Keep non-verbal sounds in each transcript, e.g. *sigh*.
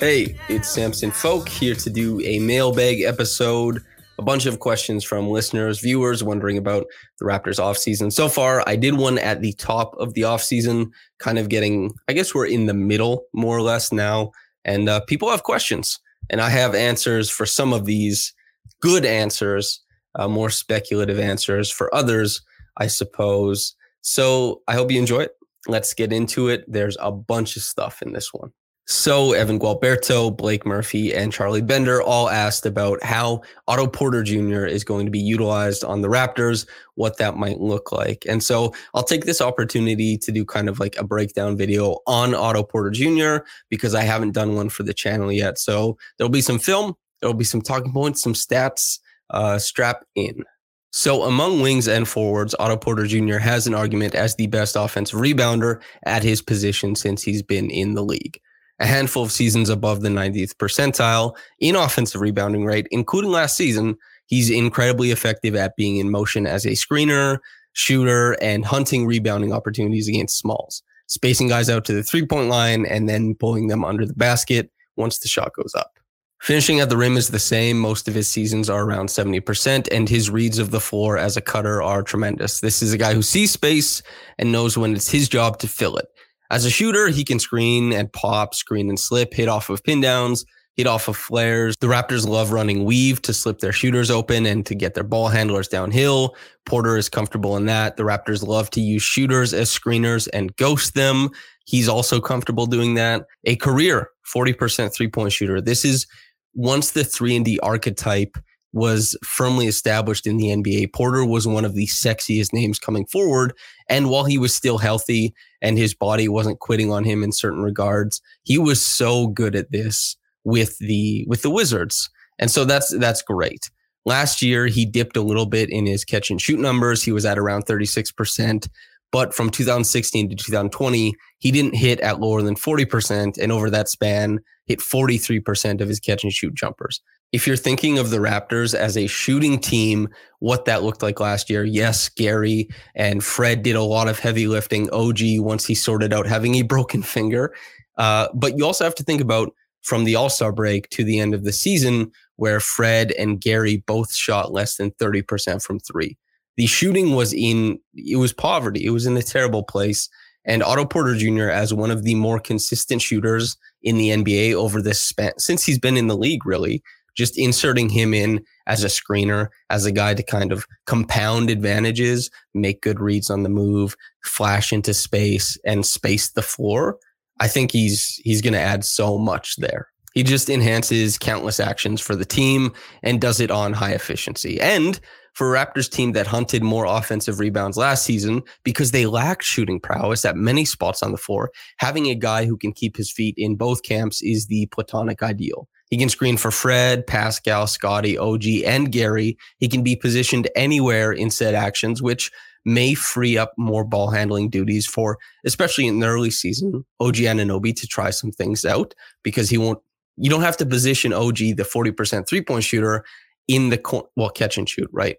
Hey, it's Samson Folk here to do a mailbag episode. A bunch of questions from listeners, viewers wondering about the Raptors offseason. So far, I did one at the top of the offseason, kind of getting, I guess we're in the middle more or less now. And uh, people have questions, and I have answers for some of these good answers, uh, more speculative answers for others, I suppose. So I hope you enjoy it. Let's get into it. There's a bunch of stuff in this one. So Evan Gualberto, Blake Murphy, and Charlie Bender all asked about how Otto Porter Jr. is going to be utilized on the Raptors, what that might look like. And so I'll take this opportunity to do kind of like a breakdown video on Otto Porter Jr. because I haven't done one for the channel yet. So there'll be some film, there'll be some talking points, some stats. Uh, strap in. So among wings and forwards, Otto Porter Jr. has an argument as the best offensive rebounder at his position since he's been in the league a handful of seasons above the 90th percentile in offensive rebounding rate, including last season. He's incredibly effective at being in motion as a screener, shooter, and hunting rebounding opportunities against smalls, spacing guys out to the three point line and then pulling them under the basket once the shot goes up. Finishing at the rim is the same. Most of his seasons are around 70%, and his reads of the floor as a cutter are tremendous. This is a guy who sees space and knows when it's his job to fill it. As a shooter, he can screen and pop, screen and slip, hit off of pin downs, hit off of flares. The Raptors love running weave to slip their shooters open and to get their ball handlers downhill. Porter is comfortable in that. The Raptors love to use shooters as screeners and ghost them. He's also comfortable doing that. A career 40% three point shooter. This is once the 3 and D archetype was firmly established in the NBA. Porter was one of the sexiest names coming forward. And while he was still healthy and his body wasn't quitting on him in certain regards, he was so good at this with the with the Wizards. And so that's that's great. Last year he dipped a little bit in his catch and shoot numbers. He was at around 36%, but from 2016 to 2020, he didn't hit at lower than 40% and over that span hit 43% of his catch and shoot jumpers if you're thinking of the Raptors as a shooting team, what that looked like last year, yes, Gary and Fred did a lot of heavy lifting. OG, once he sorted out having a *laughs* broken finger. Uh, but you also have to think about from the All Star break to the end of the season, where Fred and Gary both shot less than 30% from three. The shooting was in, it was poverty. It was in a terrible place. And Otto Porter Jr., as one of the more consistent shooters in the NBA over this span, since he's been in the league, really, just inserting him in as a screener, as a guy to kind of compound advantages, make good reads on the move, flash into space and space the floor. I think he's he's going to add so much there. He just enhances countless actions for the team and does it on high efficiency. And for a Raptors team that hunted more offensive rebounds last season because they lacked shooting prowess at many spots on the floor, having a guy who can keep his feet in both camps is the platonic ideal. He can screen for Fred, Pascal, Scottie, OG, and Gary. He can be positioned anywhere in set actions, which may free up more ball handling duties for, especially in the early season, OG Anunoby to try some things out because he won't, you don't have to position OG, the 40% three point shooter, in the, well, catch and shoot, right?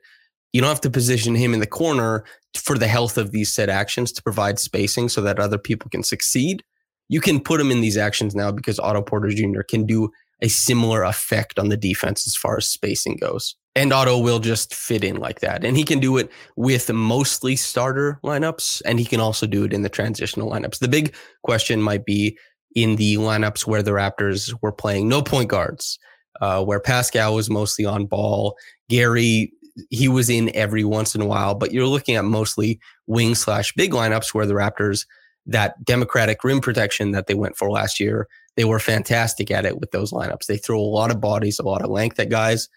You don't have to position him in the corner for the health of these set actions to provide spacing so that other people can succeed. You can put him in these actions now because Otto Porter Jr. can do a similar effect on the defense as far as spacing goes. And Otto will just fit in like that. And he can do it with mostly starter lineups, and he can also do it in the transitional lineups. The big question might be in the lineups where the Raptors were playing no point guards, uh, where Pascal was mostly on ball. Gary he was in every once in a while, but you're looking at mostly wing slash big lineups where the Raptors, that democratic rim protection that they went for last year, they were fantastic at it with those lineups. They throw a lot of bodies, a lot of length at guys,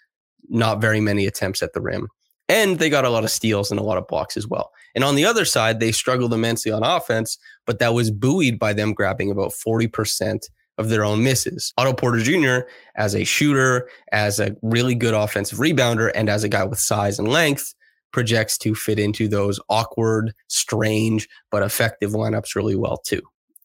not very many attempts at the rim. And they got a lot of steals and a lot of blocks as well. And on the other side, they struggled immensely on offense, but that was buoyed by them grabbing about 40% of their own misses. Otto Porter Jr., as a shooter, as a really good offensive rebounder, and as a guy with size and length, projects to fit into those awkward, strange, but effective lineups really well too.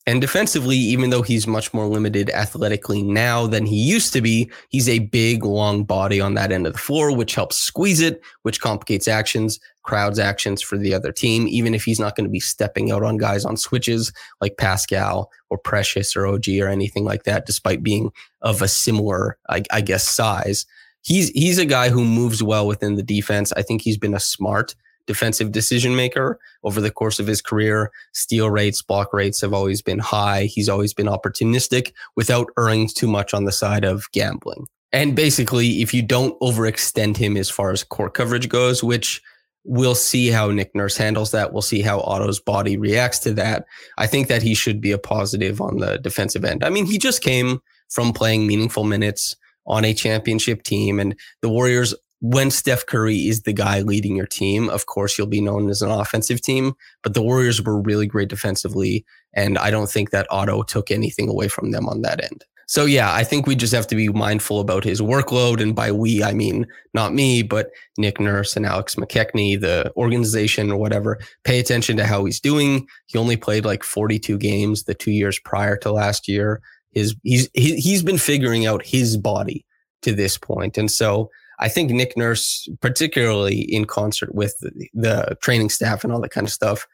And defensively, even though he's much more limited athletically now than he used to be, he's a big, long body on that end of the floor, which helps squeeze it, which complicates actions, crowds actions for the other team, even if he's not going to be stepping out on guys on switches like Pascal or Precious or OG or anything like that, despite being of a similar, I, I guess, size. He's he's a guy who moves well within the defense. I think he's been a smart defensive decision maker over the course of his career. Steal rates, block rates have always been high. He's always been opportunistic without earning too much on the side of gambling. And basically, if you don't overextend him as far as court coverage goes, which we'll see how Nick Nurse handles that. We'll see how Otto's body reacts to that. I think that he should be a positive on the defensive end. I mean, he just came from playing meaningful minutes on a championship team, and the Warriors when Steph Curry is the guy leading your team, of course, you'll be known as an offensive team, but the Warriors were really great defensively. And I don't think that Otto took anything away from them on that end. So, yeah, I think we just have to be mindful about his workload. And by we, I mean not me, but Nick Nurse and Alex McKechnie, the organization or whatever. Pay attention to how he's doing. He only played like 42 games the two years prior to last year. His, he's, he, he's been figuring out his body to this. And so, I think Nick Nurse, particularly in concert with the, the training staff and all that kind of stuff,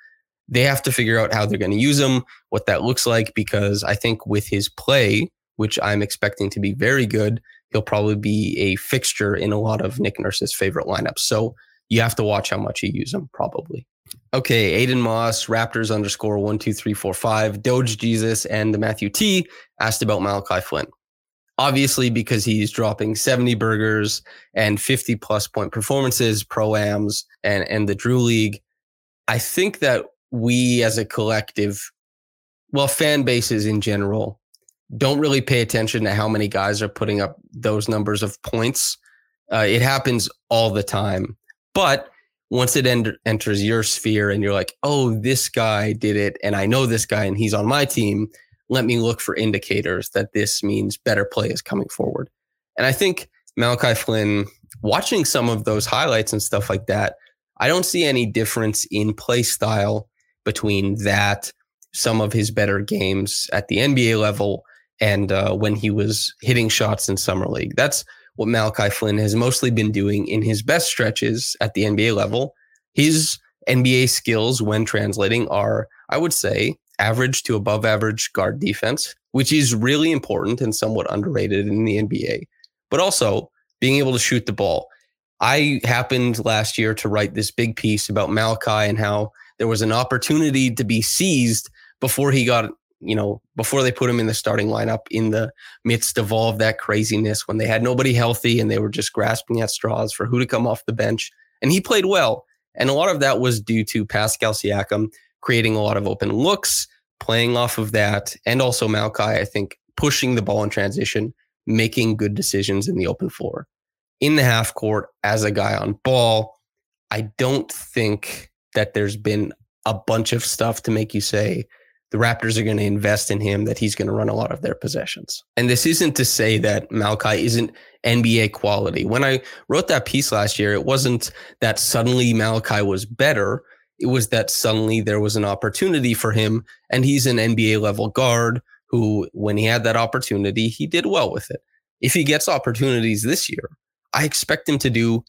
they have to figure out how they're going to use him, what that looks like, because I think with his play, which I'm expecting to be very good, he'll probably be a fixture in a lot of Nick Nurse's favorite lineups. So you have to watch how much you use him, probably. Okay, Aiden Moss, Raptors underscore one two three four five, Doge Jesus, and the Matthew T asked about Malachi Flynn obviously because he's dropping 70 burgers and 50 plus point performances, pro-ams and, and the Drew League. I think that we as a collective, well, fan bases in general, don't really pay attention to how many guys are putting up those numbers of points. Uh, it happens all the time. But once it en- enters your sphere and you're like, oh, this guy did it, and I know this guy and he's on my team, let me look for indicators that this means better play is coming forward. And I think Malachi Flynn, watching some of those highlights and stuff like that, I don't see any difference in play style between that, some of his better games at the NBA level, and uh, when he was hitting shots in Summer League. That's what Malachi Flynn has mostly been doing in his best stretches at the NBA level. His NBA skills, when translating, are, I would say, average to above average guard defense, which is really important and somewhat underrated in the NBA, but also being able to shoot the ball. I happened last year to write this big piece about Malachi and how there was an opportunity to be seized before he got, you know, before they put him in the starting lineup in the midst of all of that craziness when they had nobody healthy and they were just grasping at straws for who to come off the bench. And he played well. And a lot of that was due to Pascal Siakam creating a lot of open looks, playing off of that, and also Malachi, I think, pushing the ball in transition, making good decisions in the open floor. In the half court, as a guy on ball, I don't think that there's been a bunch of stuff to make you say the Raptors are going to invest in him, that he's going to run a lot of their possessions. And this isn't to say that Malachi isn't NBA quality. When I wrote that piece last year, it wasn't that suddenly Malachi was better it was that suddenly there was an opportunity for him and he's an NBA level guard who when he had that opportunity he did well with it. If he gets opportunities this year, I expect him to do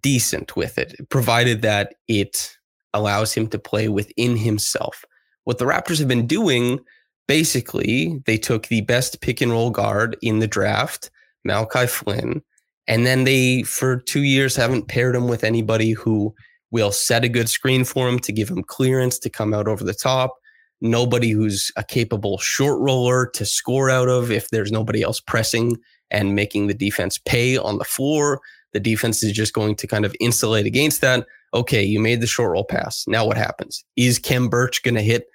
decent with it provided that it allows him to play within himself. What the Raptors have been doing basically, they took the best pick and roll guard in the draft, Malachi Flynn, and then they for 2 years haven't paired him with anybody who We'll set a good screen for him to give him clearance to come out over the top. Nobody who's a capable short roller to score out of if there's nobody else pressing and making the defense pay on the floor. The defense is just going to kind of insulate against that. Okay, you made the short roll pass. Now what happens? Is Khem Birch going to hit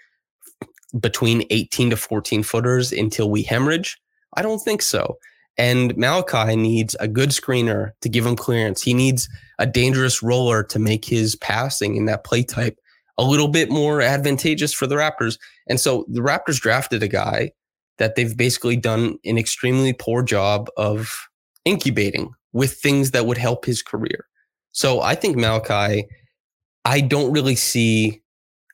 between 18 to 14 footers until we hemorrhage? I don't think so. And Malachi needs a good screener to give him clearance. He needs a dangerous roller to make his passing in that play type a little bit more advantageous for the Raptors. And so the Raptors drafted a guy that they've basically done an extremely poor job of incubating with things that would help his career. So I think Malachi, I don't really see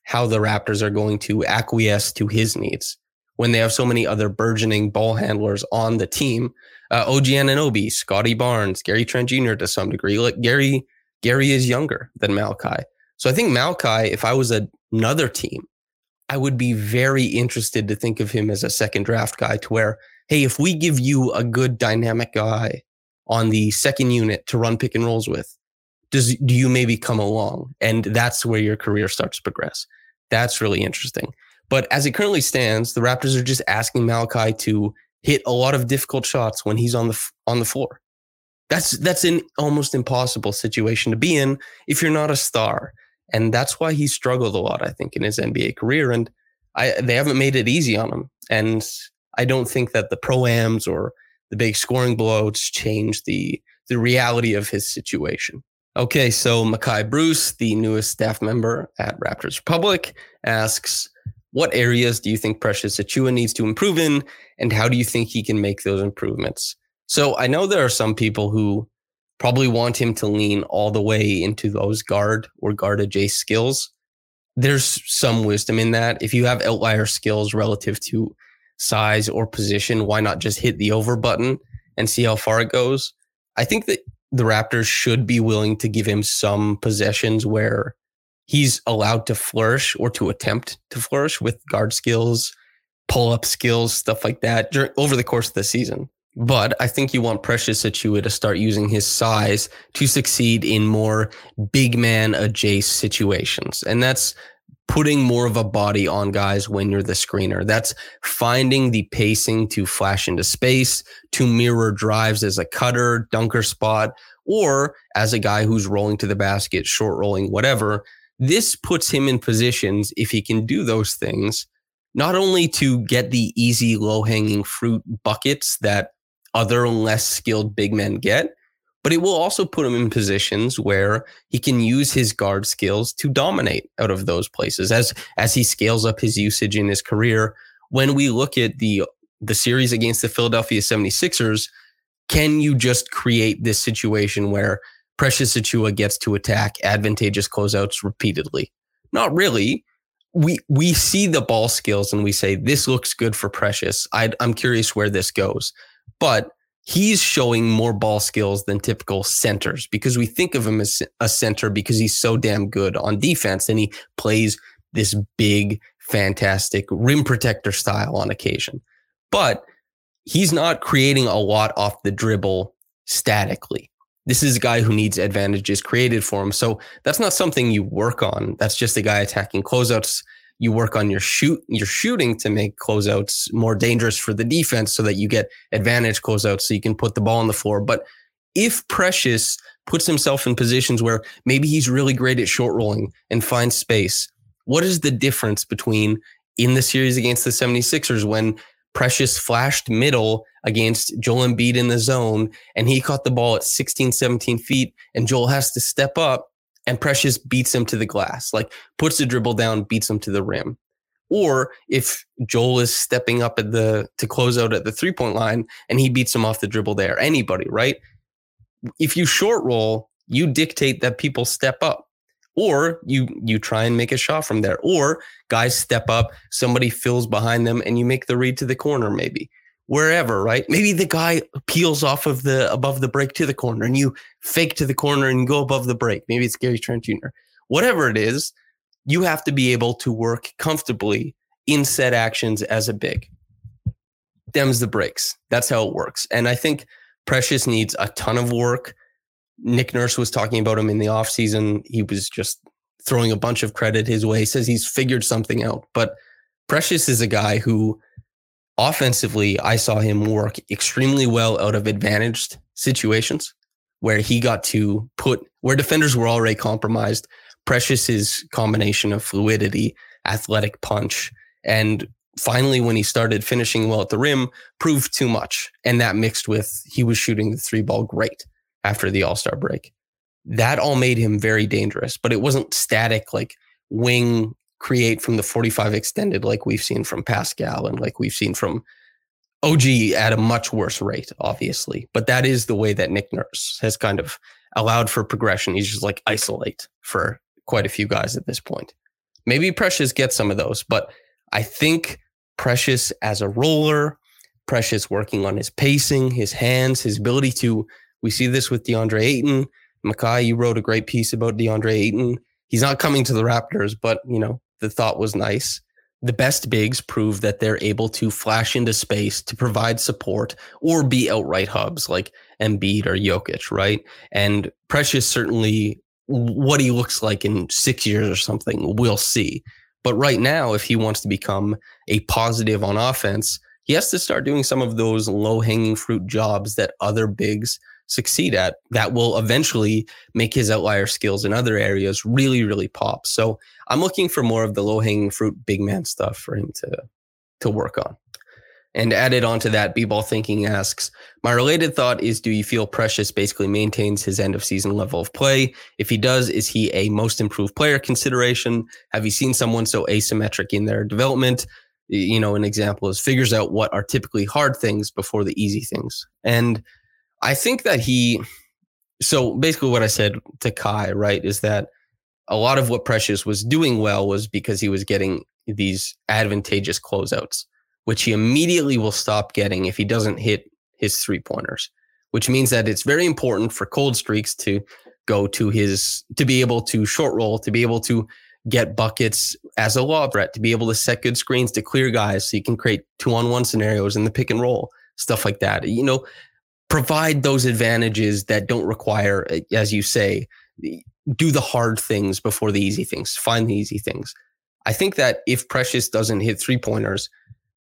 how the Raptors are going to acquiesce to his needs when they have so many other burgeoning ball handlers on the team. Uh, OG Anunoby, Scottie Barnes, Gary Trent Jr. to some degree. Like Gary, Gary is younger than Malachi. So I think Malachi, if I was a, another team, I would be very interested to think of him as a second draft guy to where, hey, if we give you a good dynamic guy on the second unit to run pick and rolls with, does do you maybe come along? And that's where your career starts to progress. That's really interesting. But as it currently stands, the Raptors are just asking Malachi to hit a lot of difficult shots when he's on the on the floor. That's that's an almost impossible situation to be in if you're not a star. And that's why he struggled a lot, I think, in his NBA career. And I they haven't made it easy on him. And I don't think that the proams or the big scoring blowouts change the the reality of his situation. Okay, so Makai Bruce, the newest staff member at Raptors Republic, asks, what areas do you think Precious Achiuwa needs to improve in, and how do you think he can make those improvements? So I know there are some people who probably want him to lean all the way into those guard or guard adjacent skills. There's some wisdom in that. If you have outlier skills relative to size or position, why not just hit the over button and see how far it goes? I think that the Raptors should be willing to give him some possessions where he's allowed to flourish or to attempt to flourish with guard skills, pull up skills, stuff like that during, over the course of the season. But I think you want Precious Achiuwa to start using his size to succeed in more big man adjacent situations. And that's putting more of a body on guys when you're the screener. That's finding the pacing to flash into space, to mirror drives as a cutter, dunker spot, or as a guy who's rolling to the basket, short rolling, whatever. This puts him in positions, if he can do those things, not only to get the easy, low hanging fruit buckets that other less skilled big men get, but it will also put him in positions where he can use his guard skills to dominate out of those places as as he scales up his usage in his career. When we look at the the series against the Philadelphia 76ers, can you just create this situation where Precious Achiuwa gets to attack advantageous closeouts repeatedly? Not really. We we see the ball skills and we say this looks good for Precious. i I'm curious where this goes, but he's showing more ball skills than typical centers because we think of him as a center because he's so damn good on defense and he plays this big, fantastic rim protector style on occasion. But he's not creating a lot off the dribble statically. This is a guy who needs advantages created for him. So that's not something you work on. That's just a guy attacking closeouts you work on your shoot your shooting to make closeouts more dangerous for the defense so that you get advantage closeouts so you can put the ball on the floor. But if Precious puts himself in positions where maybe he's really great at short rolling and finds space, what is the difference between in the series against the 76ers when Precious flashed middle against Joel Embiid in the zone and he caught the ball at 16, 17 feet and Joel has to step up and Precious beats him to the glass, like puts the dribble down, beats him to the rim. Or if Joel is stepping up at the to close out at the three point line and he beats him off the dribble there, anybody, right? If you short roll, you dictate that people step up. Or you you try and make a shot from there. Or guys step up, somebody fills behind them, and you make the read to the corner, maybe wherever, right? Maybe the guy peels off of the above the break to the corner and you fake to the corner and go above the break. Maybe it's Gary Trent Jr. Whatever it is, you have to be able to work comfortably in set actions as a big. Dems the breaks. That's how it works. And I think Precious needs a ton of work. Nick Nurse was talking about him in the offseason. He was just throwing a bunch of credit his way, he says he's figured something out. But Precious is a guy who offensively, I saw him work extremely well out of advantaged situations where he got to put where defenders were already compromised. Precious's combination of fluidity, athletic punch, and finally when he started finishing well at the rim proved too much. And that mixed with he was shooting the three ball great after the All-Star break. That all made him very dangerous, but it wasn't static like wing create from the 45 extended like we've seen from Pascal and like we've seen from OG at a much worse rate, obviously. But that is the way that Nick Nurse has kind of allowed for progression. He's just like isolate for quite a few guys at this point. Maybe Precious gets some of those, but I think Precious as a roller, Precious working on his pacing, his hands, his ability to. We see this with DeAndre Ayton. Makai, you wrote a great piece about DeAndre Ayton. He's not coming to the Raptors, but you know the thought was nice the best bigs prove that they're able to flash into space to provide support or be outright hubs like Embiid or Jokic, right? And Precious certainly what he looks like in six years or something, we'll see. But right now, if he wants to become a positive on offense, he has to start doing some of those low hanging fruit jobs that other bigs succeed at that will eventually make his outlier skills in other areas really, really pop. So I'm looking for more of the low hanging fruit big man stuff for him to to work on. And added onto that, B-ball thinking asks, my related thought is, do you feel Precious basically maintains his end of season level of play? If he does, is he a most improved player consideration? Have you seen someone so asymmetric in their development? You know, an example is figures out what are typically hard things before the easy things. And I think that he, so basically what I said to Kai, right, is that a lot of what Precious was doing well was because he was getting these advantageous closeouts, which he immediately will stop getting if he doesn't hit his three pointers, which means that it's very important for cold streaks to go to his, to be able to short roll, to be able to get buckets as a lob threat, to be able to set good screens to clear guys so you can create two on one scenarios in the pick and roll, stuff like that. You know, provide those advantages that don't require, eh, as you say, do the hard things before the easy things, find the easy things. I think that if Precious doesn't hit three pointers,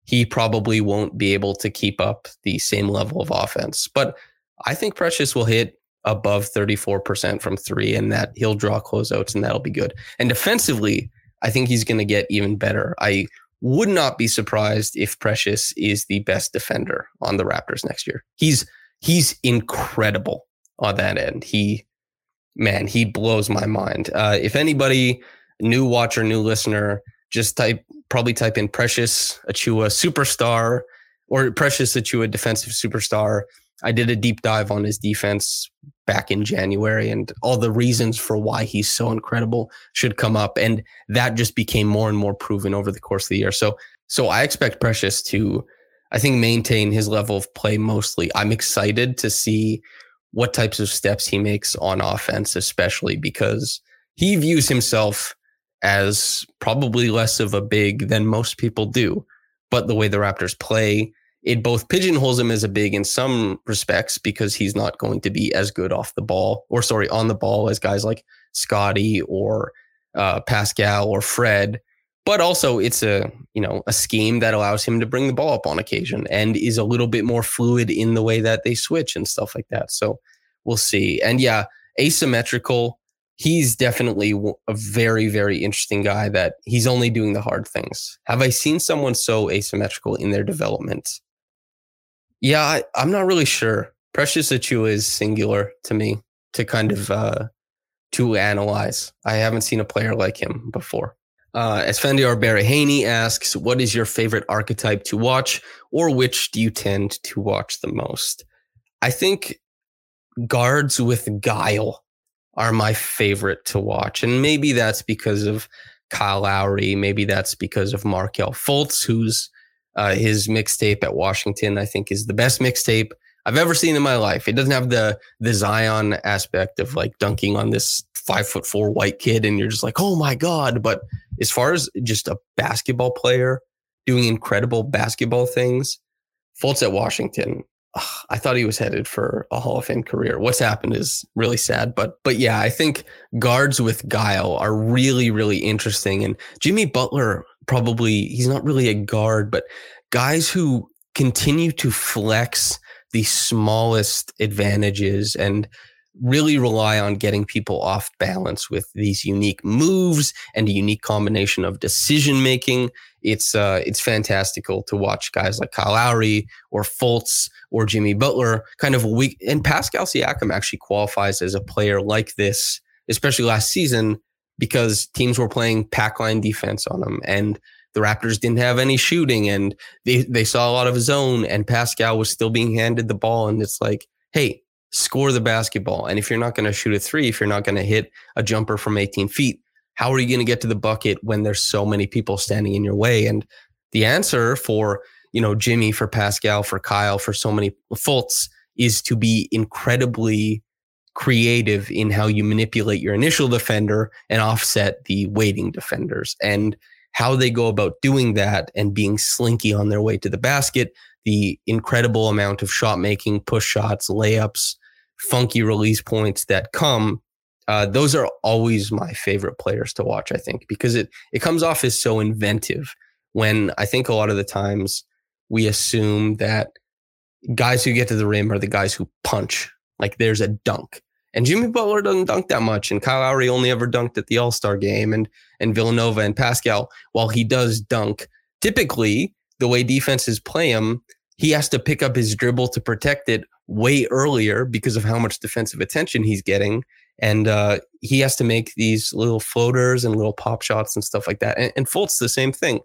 he probably won't be able to keep up the same level of offense. But I think Precious will hit above 34% from three and that he'll draw closeouts and that'll be good. And defensively, I think he's going to get even better. I would not be surprised if Precious is the best defender on the Raptors next year. He's he's incredible on that end. He man, he blows my mind. Uh, if anybody, new watcher, new listener, just type probably type in Precious Achiuwa superstar or Precious Achiuwa defensive superstar. I did a deep dive on his defense back in January and all the reasons for why he's so incredible should come up. And that just became more and more proven over the course of the year. So, so I expect Precious to, I think, maintain his level of play mostly. I'm excited to see what types of steps he makes on offense, especially because he views himself as probably less of a big than most people do. But the way the Raptors play, it both pigeonholes him as a big in some respects because he's not going to be as good off the ball or sorry, on the ball as guys like Scottie or uh, Pascal or Fred. But also it's a, you know, a scheme that allows him to bring the ball up on occasion and is a little bit more fluid in the way that they switch and stuff like that. So we'll see. And yeah, asymmetrical he's definitely a very very interesting guy that he's only doing the hard things. Have i seen someone so asymmetrical in their development? Yeah I, am not really sure. Precious achiuwa is singular to me to kind of uh to analyze. I haven't seen a player like him before uh, Esfandiar Berahani asks, what is your favorite archetype to watch or which do you tend to watch the most? I think guards with guile are my favorite to watch. And maybe that's because of Kyle Lowry. Maybe that's because of Markelle Fultz, who's uh, his mixtape at Washington, I think is the best mixtape I've ever seen in my life. It doesn't have the the Zion aspect of like dunking on this five foot four white kid, and you're just like, oh my god. But as far as just a basketball player doing incredible basketball things, Fultz at Washington I thought he was headed for a Hall of Fame career. What's happened is really sad, but but yeah, I think guards with guile are really really interesting. And Jimmy Butler probably he's not really a guard, but guys who continue to flex the smallest advantages and really rely on getting people off balance with these unique moves and a unique combination of decision making. It's uh, it's fantastical to watch guys like Kyle Lowry or Fultz or Jimmy Butler kind of weak. And Pascal Siakam actually qualifies as a player like this, especially last season, because teams were playing pack line defense on him and the Raptors didn't have any shooting and they, they saw a lot of zone and Pascal was still being handed the ball. And it's like, hey, score the basketball. And if you're not going to shoot a three, if you're not going to hit a jumper from 18 feet, how are you going to get to the bucket when there's so many people standing in your way? And the answer for, you know, Jimmy, for Pascal, for Kyle, for so many Fultz is to be incredibly creative in how you manipulate your initial defender and offset the waiting defenders. And how they go about doing that and being slinky on their way to the basket, the incredible amount of shot making, push shots, layups, funky release points that come. Uh, those are always my favorite players to watch, I think, because it, it comes off as so inventive when I think a lot of the times we assume that guys who get to the rim are the guys who punch, like there's a dunk. And Jimmy Butler doesn't dunk that much, and Kyle Lowry only ever dunked at the All Star game, and and Villanova and Pascal, while he does dunk, typically the way defenses play him, he has to pick up his dribble to protect it way earlier because of how much defensive attention he's getting. And uh, he has to make these little floaters and little pop shots and stuff like that. And, and Fultz, the same thing,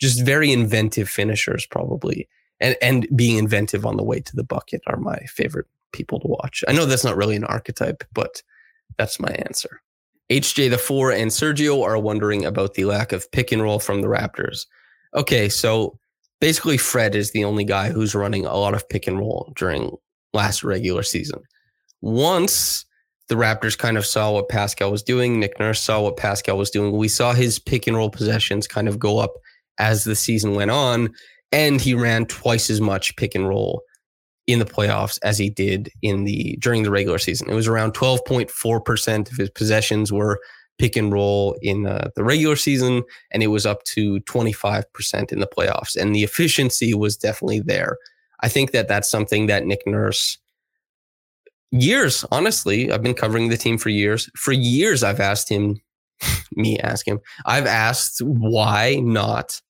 just very inventive finishers, probably. And, and being inventive on the way to the bucket are my favorite people to watch. I know that's not really an archetype, but that's my answer. HJ the four and Sergio are wondering about the lack of pick and roll from the Raptors. Okay, so basically Fred is the only guy who's running a lot of pick and roll during last regular season. Once the Raptors kind of saw what Pascal was doing, Nick Nurse saw what Pascal was doing. We saw his pick and roll possessions kind of go up as the season went on, and he ran twice as much pick and roll in the playoffs as he did in the during the regular season. It was around 12.4% of his possessions were pick and roll in uh, the regular season, and it was up to 25% in the playoffs. And the efficiency was definitely there. I think that that's something that Nick Nurse, years, honestly, I've been covering the team for years. For years, I've asked him, *laughs* me ask him, I've asked why not,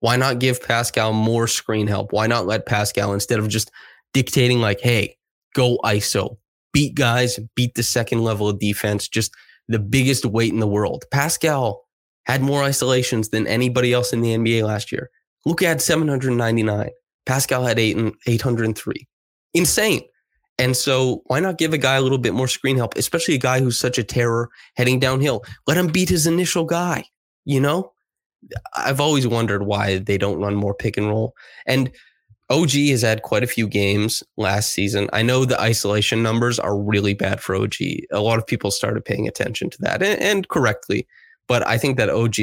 why not give Pascal more screen help? Why not let Pascal, instead of just dictating, like, hey, go ISO, beat guys, beat the second level of defense, just the biggest weight in the world. Pascal had more isolations than anybody else in the NBA last year. Luka had 799. Pascal had eight and 803. Insane. And so why not give a guy a little bit more screen help, especially a guy who's such a terror heading downhill? Let him beat his initial guy, you know? I've always wondered why they don't run more pick and roll. And OG has had quite a few games last season. I know the isolation numbers are really bad for OG. A lot of people started paying attention to that and, and correctly. But I think that OG,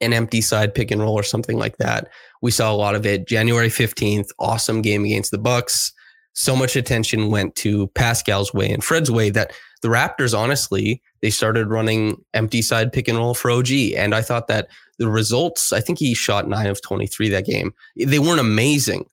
an empty side pick and roll or something like that, we saw a lot of it. January 15th, awesome game against the Bucks. So much attention went to Pascal's way and Fred's way that the Raptors, honestly, they started running empty side pick and roll for OG. And I thought that the results, I think he shot nine of 23 that game. They weren't amazing,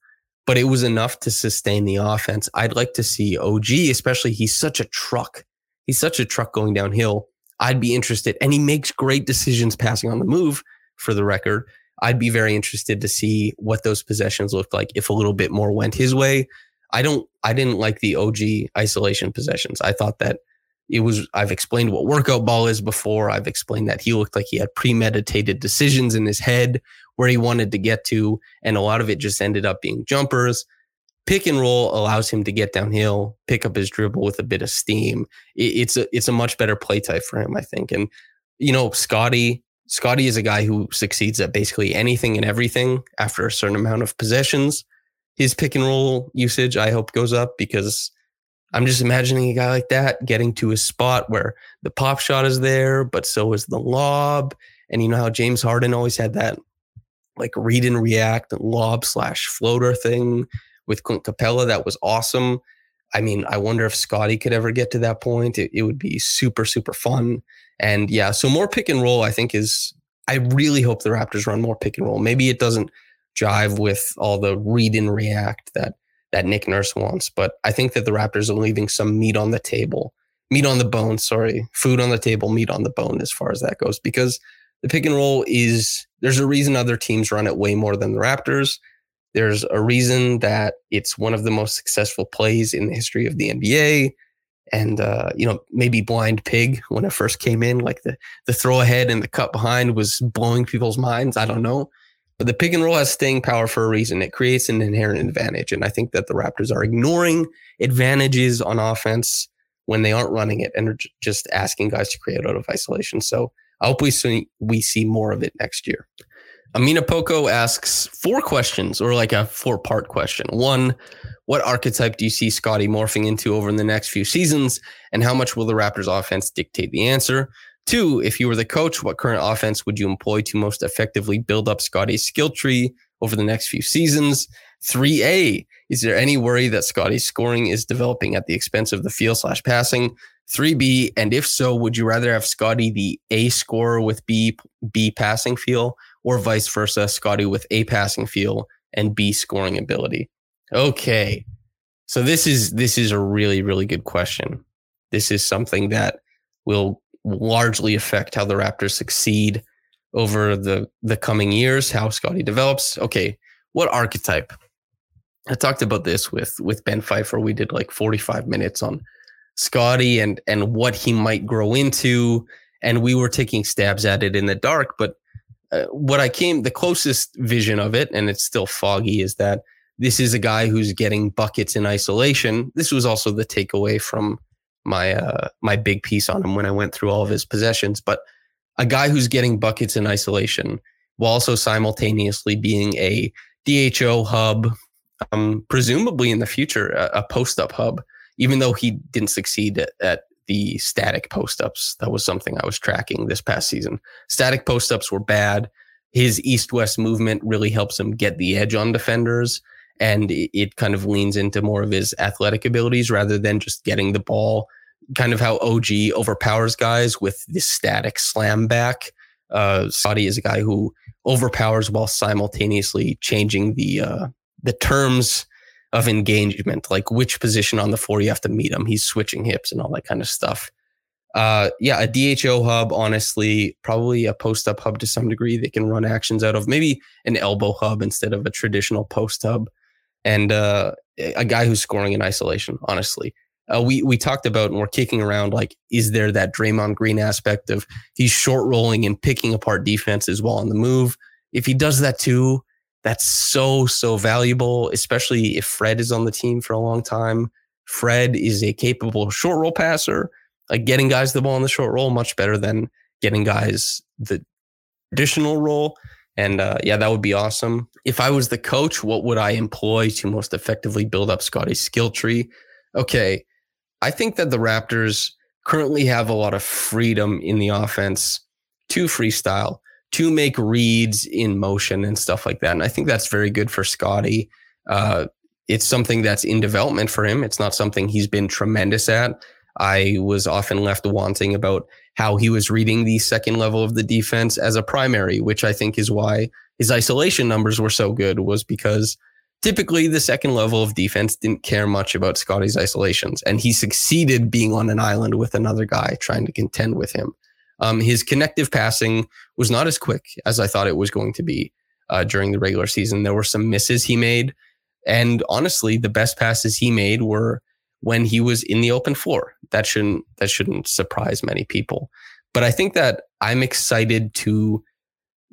but it was enough to sustain the offense. I'd like to see OG, especially he's such a truck. He's such a truck going downhill. I'd be interested. And he makes great decisions passing on the move for the record. I'd be very interested to see what those possessions looked like if a little bit more went his way. I don't I didn't like the OG isolation possessions. I thought that it was I've explained what workout ball is before. I've explained that he looked like he had premeditated decisions in his head where he wanted to get to, and a lot of it just ended up being jumpers. Pick and roll allows him to get downhill, pick up his dribble with a bit of steam. It's a it's a much better play type for him, I think. And you know, Scottie Scottie is a guy who succeeds at basically anything and everything after a certain amount of possessions. His pick and roll usage, I hope, goes up because I'm just imagining a guy like that getting to a spot where the pop shot is there, but so is the lob. And you know how James Harden always had that like read and react lob slash floater thing with Clint Capela that was awesome. I mean, I wonder if Scottie could ever get to that point. It, it would be super, super fun. And yeah, so more pick and roll, I think is, I really hope the Raptors run more pick and roll. Maybe it doesn't jive with all the read and react that that Nick Nurse wants. But I think that the Raptors are leaving some meat on the table, meat on the bone. Sorry, food on the table, meat on the bone, as far as that goes, because the pick and roll is there's a reason other teams run it way more than the Raptors. There's a reason that it's one of the most successful plays in the history of the NBA. And uh, you know, maybe blind pig when it first came in, like the the throw ahead and the cut behind was blowing people's minds. I don't know. But the pick and roll has staying power for a reason. It creates an inherent advantage. And I think that the Raptors are ignoring advantages on offense when they aren't running it and are just asking guys to create out of isolation. So I hope we see, we see more of it next year. Amina Poco asks four questions or like a four part question. One, what archetype do you see Scottie morphing into over in the next few seasons? And how much will the Raptors offense dictate the answer? Two, if you were the coach, what current offense would you employ to most effectively build up Scottie's skill tree over the next few seasons? 3A, is there any worry that Scottie's scoring is developing at the expense of the feel slash passing? 3B, and if so, would you rather have Scottie the A scorer with B B passing feel or vice versa, Scottie with A passing feel and B scoring ability? Okay. So this is this is a really really good question. This is something that will largely affect how the Raptors succeed over the the coming years, how Scottie develops. Okay, what archetype? I talked about this with with Ben Pfeiffer. We did like 45 minutes on Scottie and and what he might grow into, and we were taking stabs at it in the dark. But uh, what I came the closest vision of it, and it's still foggy, is that this is a guy who's getting buckets in isolation. This was also the takeaway from my uh, my big piece on him when I went through all of his possessions. But a guy who's getting buckets in isolation while also simultaneously being a DHO hub, um, presumably in the future a, a post up hub. Even though he didn't succeed at, at the static post ups, that was something I was tracking this past season. Static post ups were bad. His east west movement really helps him get the edge on defenders and it kind of leans into more of his athletic abilities rather than just getting the ball kind of how OG overpowers guys with the static slam back. Uh, Scottie is a guy who overpowers while simultaneously changing the uh, the terms of engagement, like which position on the floor you have to meet him. He's switching hips and all that kind of stuff. Uh, yeah, a DHO hub, honestly, probably a post up hub to some degree. They can run actions out of maybe an elbow hub instead of a traditional post hub, and uh, a guy who's scoring in isolation. Honestly, uh, we we talked about and we're kicking around like, is there that Draymond Green aspect of he's short rolling and picking apart defenses while on the move? If he does that too, that's so so valuable, especially if Fred is on the team for a long time. Fred is a capable short roll passer, like getting guys the ball in the short roll much better than getting guys the traditional roll. And uh, yeah, that would be awesome. If I was the coach, what would I employ to most effectively build up Scottie's skill tree? Okay, I think that the Raptors currently have a lot of freedom in the offense to freestyle, to make reads in motion and stuff like that. And I think that's very good for Scottie. Uh, it's something that's in development for him. It's not something he's been tremendous at. I was often left wanting about how he was reading the second level of the defense as a primary, which I think is why his isolation numbers were so good, was because typically the second level of defense didn't care much about Scottie's isolations, and he succeeded being on an island with another guy trying to contend with him. Um, his connective passing was not as quick as I thought it was going to be uh, during the regular season. There were some misses he made, and honestly, the best passes he made were when he was in the open floor. That shouldn't that shouldn't surprise many people. But I think that I'm excited to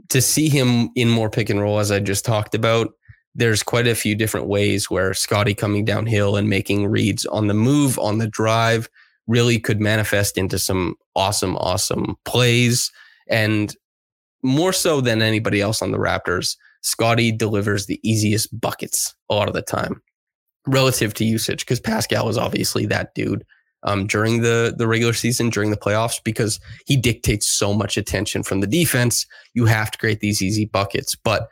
to see him in more pick and roll as I just talked about there's quite a few different ways where Scottie coming downhill and making reads on the move, on the drive, really could manifest into some awesome, awesome plays. And more so than anybody else on the Raptors, Scottie delivers the easiest buckets a lot of the time relative to usage because Pascal is obviously that dude um, during the the regular season, during the playoffs, because he dictates so much attention from the defense. You have to create these easy buckets, but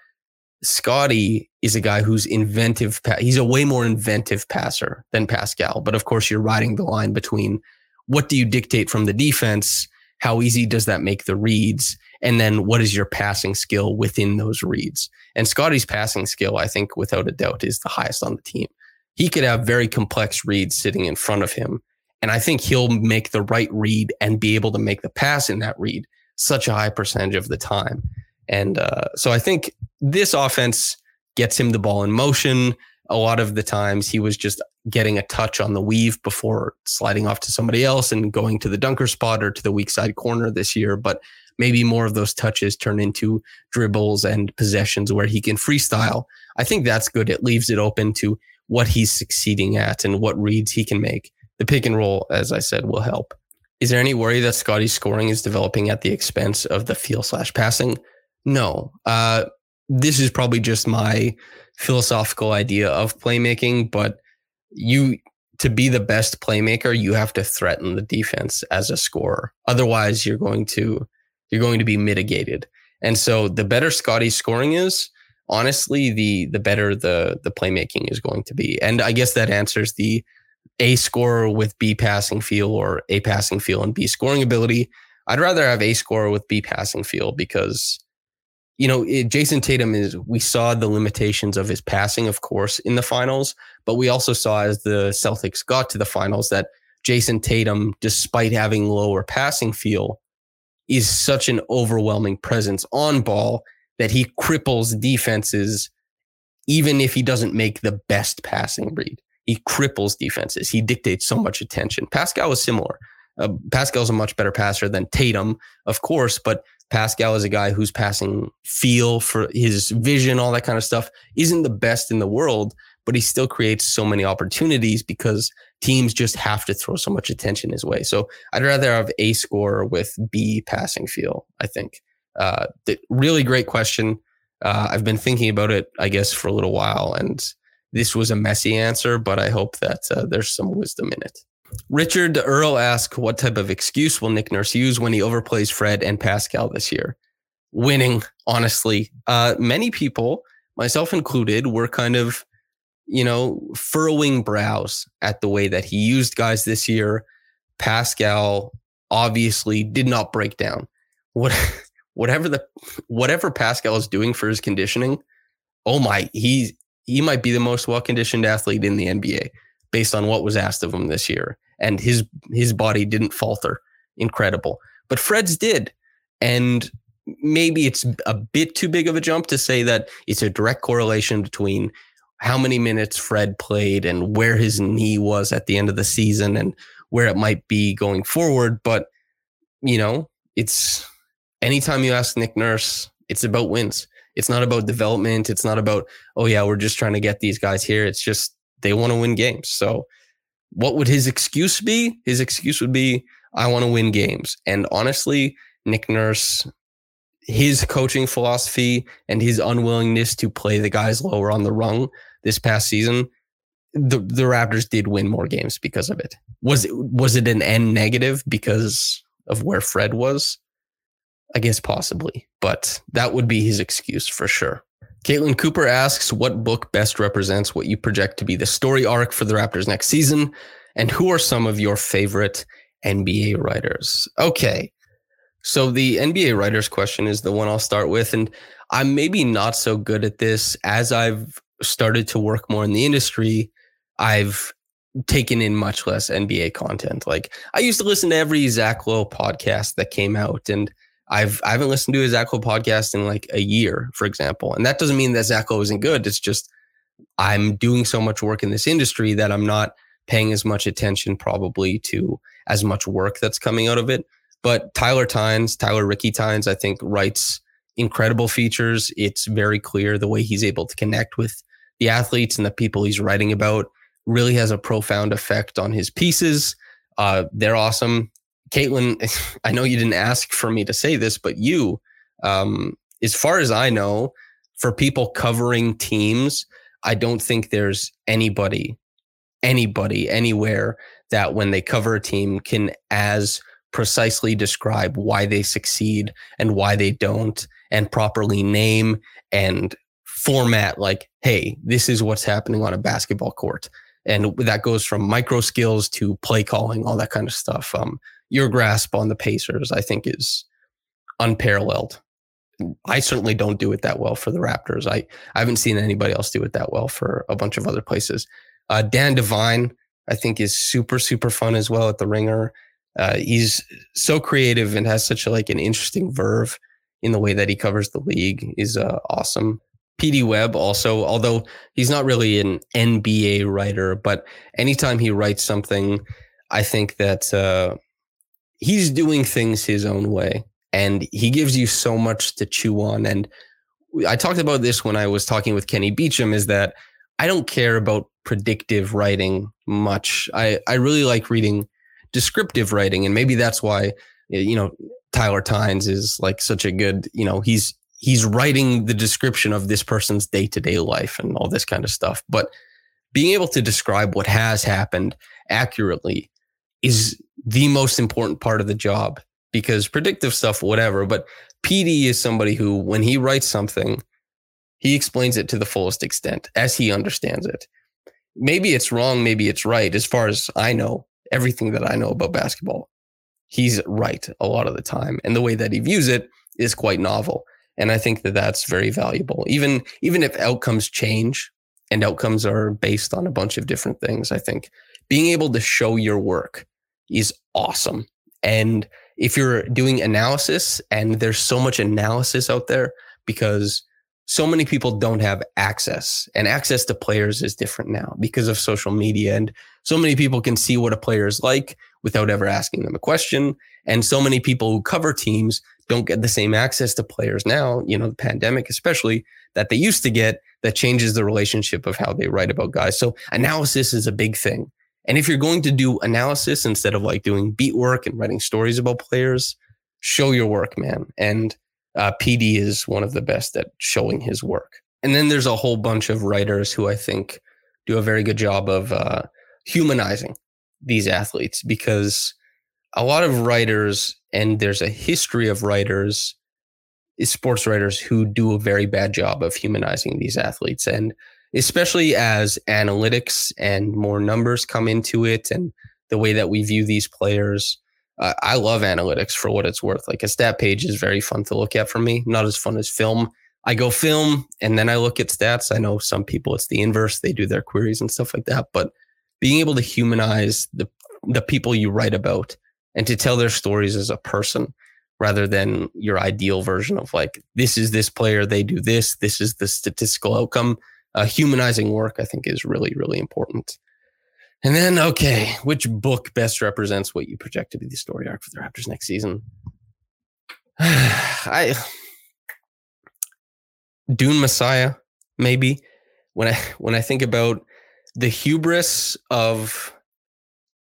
Scottie is a guy who's inventive. He's a way more inventive passer than Pascal. But of course, you're riding the line between what do you dictate from the defense? How easy does that make the reads? And then what is your passing skill within those reads? And Scottie's passing skill, I think, without a doubt, is the highest on the team. he could have very complex reads sitting in front of him. And I think he'll make the right read and be able to make the pass in that read such a high percentage of the time. And uh, so I think this offense gets him the ball in motion. A lot of the times he was just getting a touch on the weave before sliding off to somebody else and going to the dunker spot or to the weak side corner this year. But maybe more of those touches turn into dribbles and possessions where he can freestyle. I think that's good. It leaves it open to what he's succeeding at and what reads he can make. The pick and roll, as I said, will help. Is there any worry that Scottie's scoring is developing at the expense of the feel slash passing? No. Uh, this is probably just my philosophical idea of playmaking, but you to be the best playmaker, you have to threaten the defense as a scorer. Otherwise, you're going to you're going to be mitigated. And so the better Scottie's scoring is, honestly, the the better the the playmaking is going to be. And I guess that answers the A scorer with B passing feel or A passing feel and B scoring ability. I'd rather have A scorer with B passing feel because you know, it, Jayson Tatum is, we saw the limitations of his passing, of course, in the finals, but we also saw as the Celtics got to the finals that Jayson Tatum, despite having lower passing feel, is such an overwhelming presence on ball that he cripples defenses, even if he doesn't make the best passing read. He cripples defenses. He dictates so much attention. Pascal is similar. Uh, Pascal's a much better passer than Tatum, of course, but Pascal is a guy whose passing feel for his vision, all that kind of stuff, isn't the best in the world, but he still creates so many opportunities because teams just have to throw so much attention his way. So I'd rather have A score with B passing feel, I think. Uh, really great question. Uh, I've been thinking about it, I guess, for a little while, and this was a messy answer, but I hope that uh, there's some wisdom in it. Richard Earl asks, what type of excuse will Nick Nurse use when he overplays Fred and Pascal this year? Winning, honestly. Uh, many people, myself included, were kind of, you know, furrowing brows at the way that he used guys this year. Pascal obviously did not break down. What, *laughs* whatever the, whatever Pascal is doing for his conditioning, oh my, he he might be the most well conditioned athlete in the NBA based on what was asked of him this year. And his his body didn't falter. Incredible. But Fred's did. And maybe it's a bit too big of a jump to say that it's a direct correlation between how many minutes Fred played and where his knee was at the end of the season and where it might be going forward. But, you know, it's anytime you ask Nick Nurse, it's about wins. It's not about development. It's not about, oh, yeah, we're just trying to get these guys here. It's just they want to win games. So, what would his excuse be? His excuse would be, I want to win games. And honestly, Nick Nurse, his coaching philosophy and his unwillingness to play the guys lower on the rung this past season, the, the Raptors did win more games because of it. Was it was it an N negative because of where Fred was? I guess possibly, but that would be his excuse for sure. Caitlin Cooper asks, what book best represents what you project to be the story arc for the Raptors next season? And who are some of your favorite NBA writers? Okay. So the NBA writers question is the one I'll start with. And I'm maybe not so good at this as I've started to work more in the industry. I've taken in much less NBA content. Like I used to listen to every Zach Lowe podcast that came out and I've I haven't listened to his Zach Lowe podcast in like a year, for example. And that doesn't mean that Zach Lowe isn't good. It's just I'm doing so much work in this industry that I'm not paying as much attention probably to as much work that's coming out of it. But Tyler Tynes, Tyler Ricky Tynes, I think writes incredible features. It's very clear the way he's able to connect with the athletes and the people he's writing about really has a profound effect on his pieces. Uh, they're awesome. Caitlin, *laughs* I know you didn't ask for me to say this, but you, um, as far as I know, for people covering teams, I don't think there's anybody, anybody, anywhere that when they cover a team can as precisely describe why they succeed and why they don't and properly name and format like, hey, this is what's happening on a basketball court. And that goes from micro skills to play calling, all that kind of stuff. Um, your grasp on the Pacers, I think, is unparalleled. I certainly don't do it that well for the Raptors. I, I haven't seen anybody else do it that well for a bunch of other places. Uh, Dan Devine, I think, is super super fun as well at the Ringer. Uh, he's so creative and has such a, like an interesting verve in the way that he covers the league. is uh, awesome. PD Webb also, although he's not really an NBA writer, but anytime he writes something, I think that uh, he's doing things his own way and he gives you so much to chew on. And I talked about this when I was talking with Kenny Beecham is that I don't care about predictive writing much. I, I really like reading descriptive writing. And maybe that's why, you know, Tyler Tynes is like such a good, you know, he's he's writing the description of this person's day-to-day life and all this kind of stuff. But being able to describe what has happened accurately is the most important part of the job because predictive stuff, whatever. But PD is somebody who, when he writes something, he explains it to the fullest extent as he understands it. Maybe it's wrong, maybe it's right. As far as I know, everything that I know about basketball, he's right a lot of the time. And the way that he views it is quite novel. And I think that that's very valuable. Even even if outcomes change and outcomes are based on a bunch of different things, I think being able to show your work is awesome. And if you're doing analysis and there's so much analysis out there because so many people don't have access and access to players is different now because of social media and so many people can see what a player is like without ever asking them a question and so many people who cover teams don't get the same access to players now you know the pandemic especially that they used to get that changes the relationship of how they write about guys so analysis is a big thing and if you're going to do analysis instead of like doing beat work and writing stories about players show your work man and uh, PD is one of the best at showing his work. And then there's a whole bunch of writers who I think do a very good job of uh, humanizing these athletes because a lot of writers, and there's a history of writers, sports writers who do a very bad job of humanizing these athletes. And especially as analytics and more numbers come into it and the way that we view these players, uh, I love analytics for what it's worth. Like a stat page is very fun to look at for me, not as fun as film. I go film and then I look at stats. I know some people it's the inverse, they do their queries and stuff like that, but being able to humanize the the people you write about and to tell their stories as a person rather than your ideal version of like this is this player, they do this, this is the statistical outcome. Uh, humanizing work, I think, is really really important. And then, okay, which book best represents what you project to be the story arc for the Raptors next season? *sighs* I Dune Messiah, maybe. When I when I think about the hubris of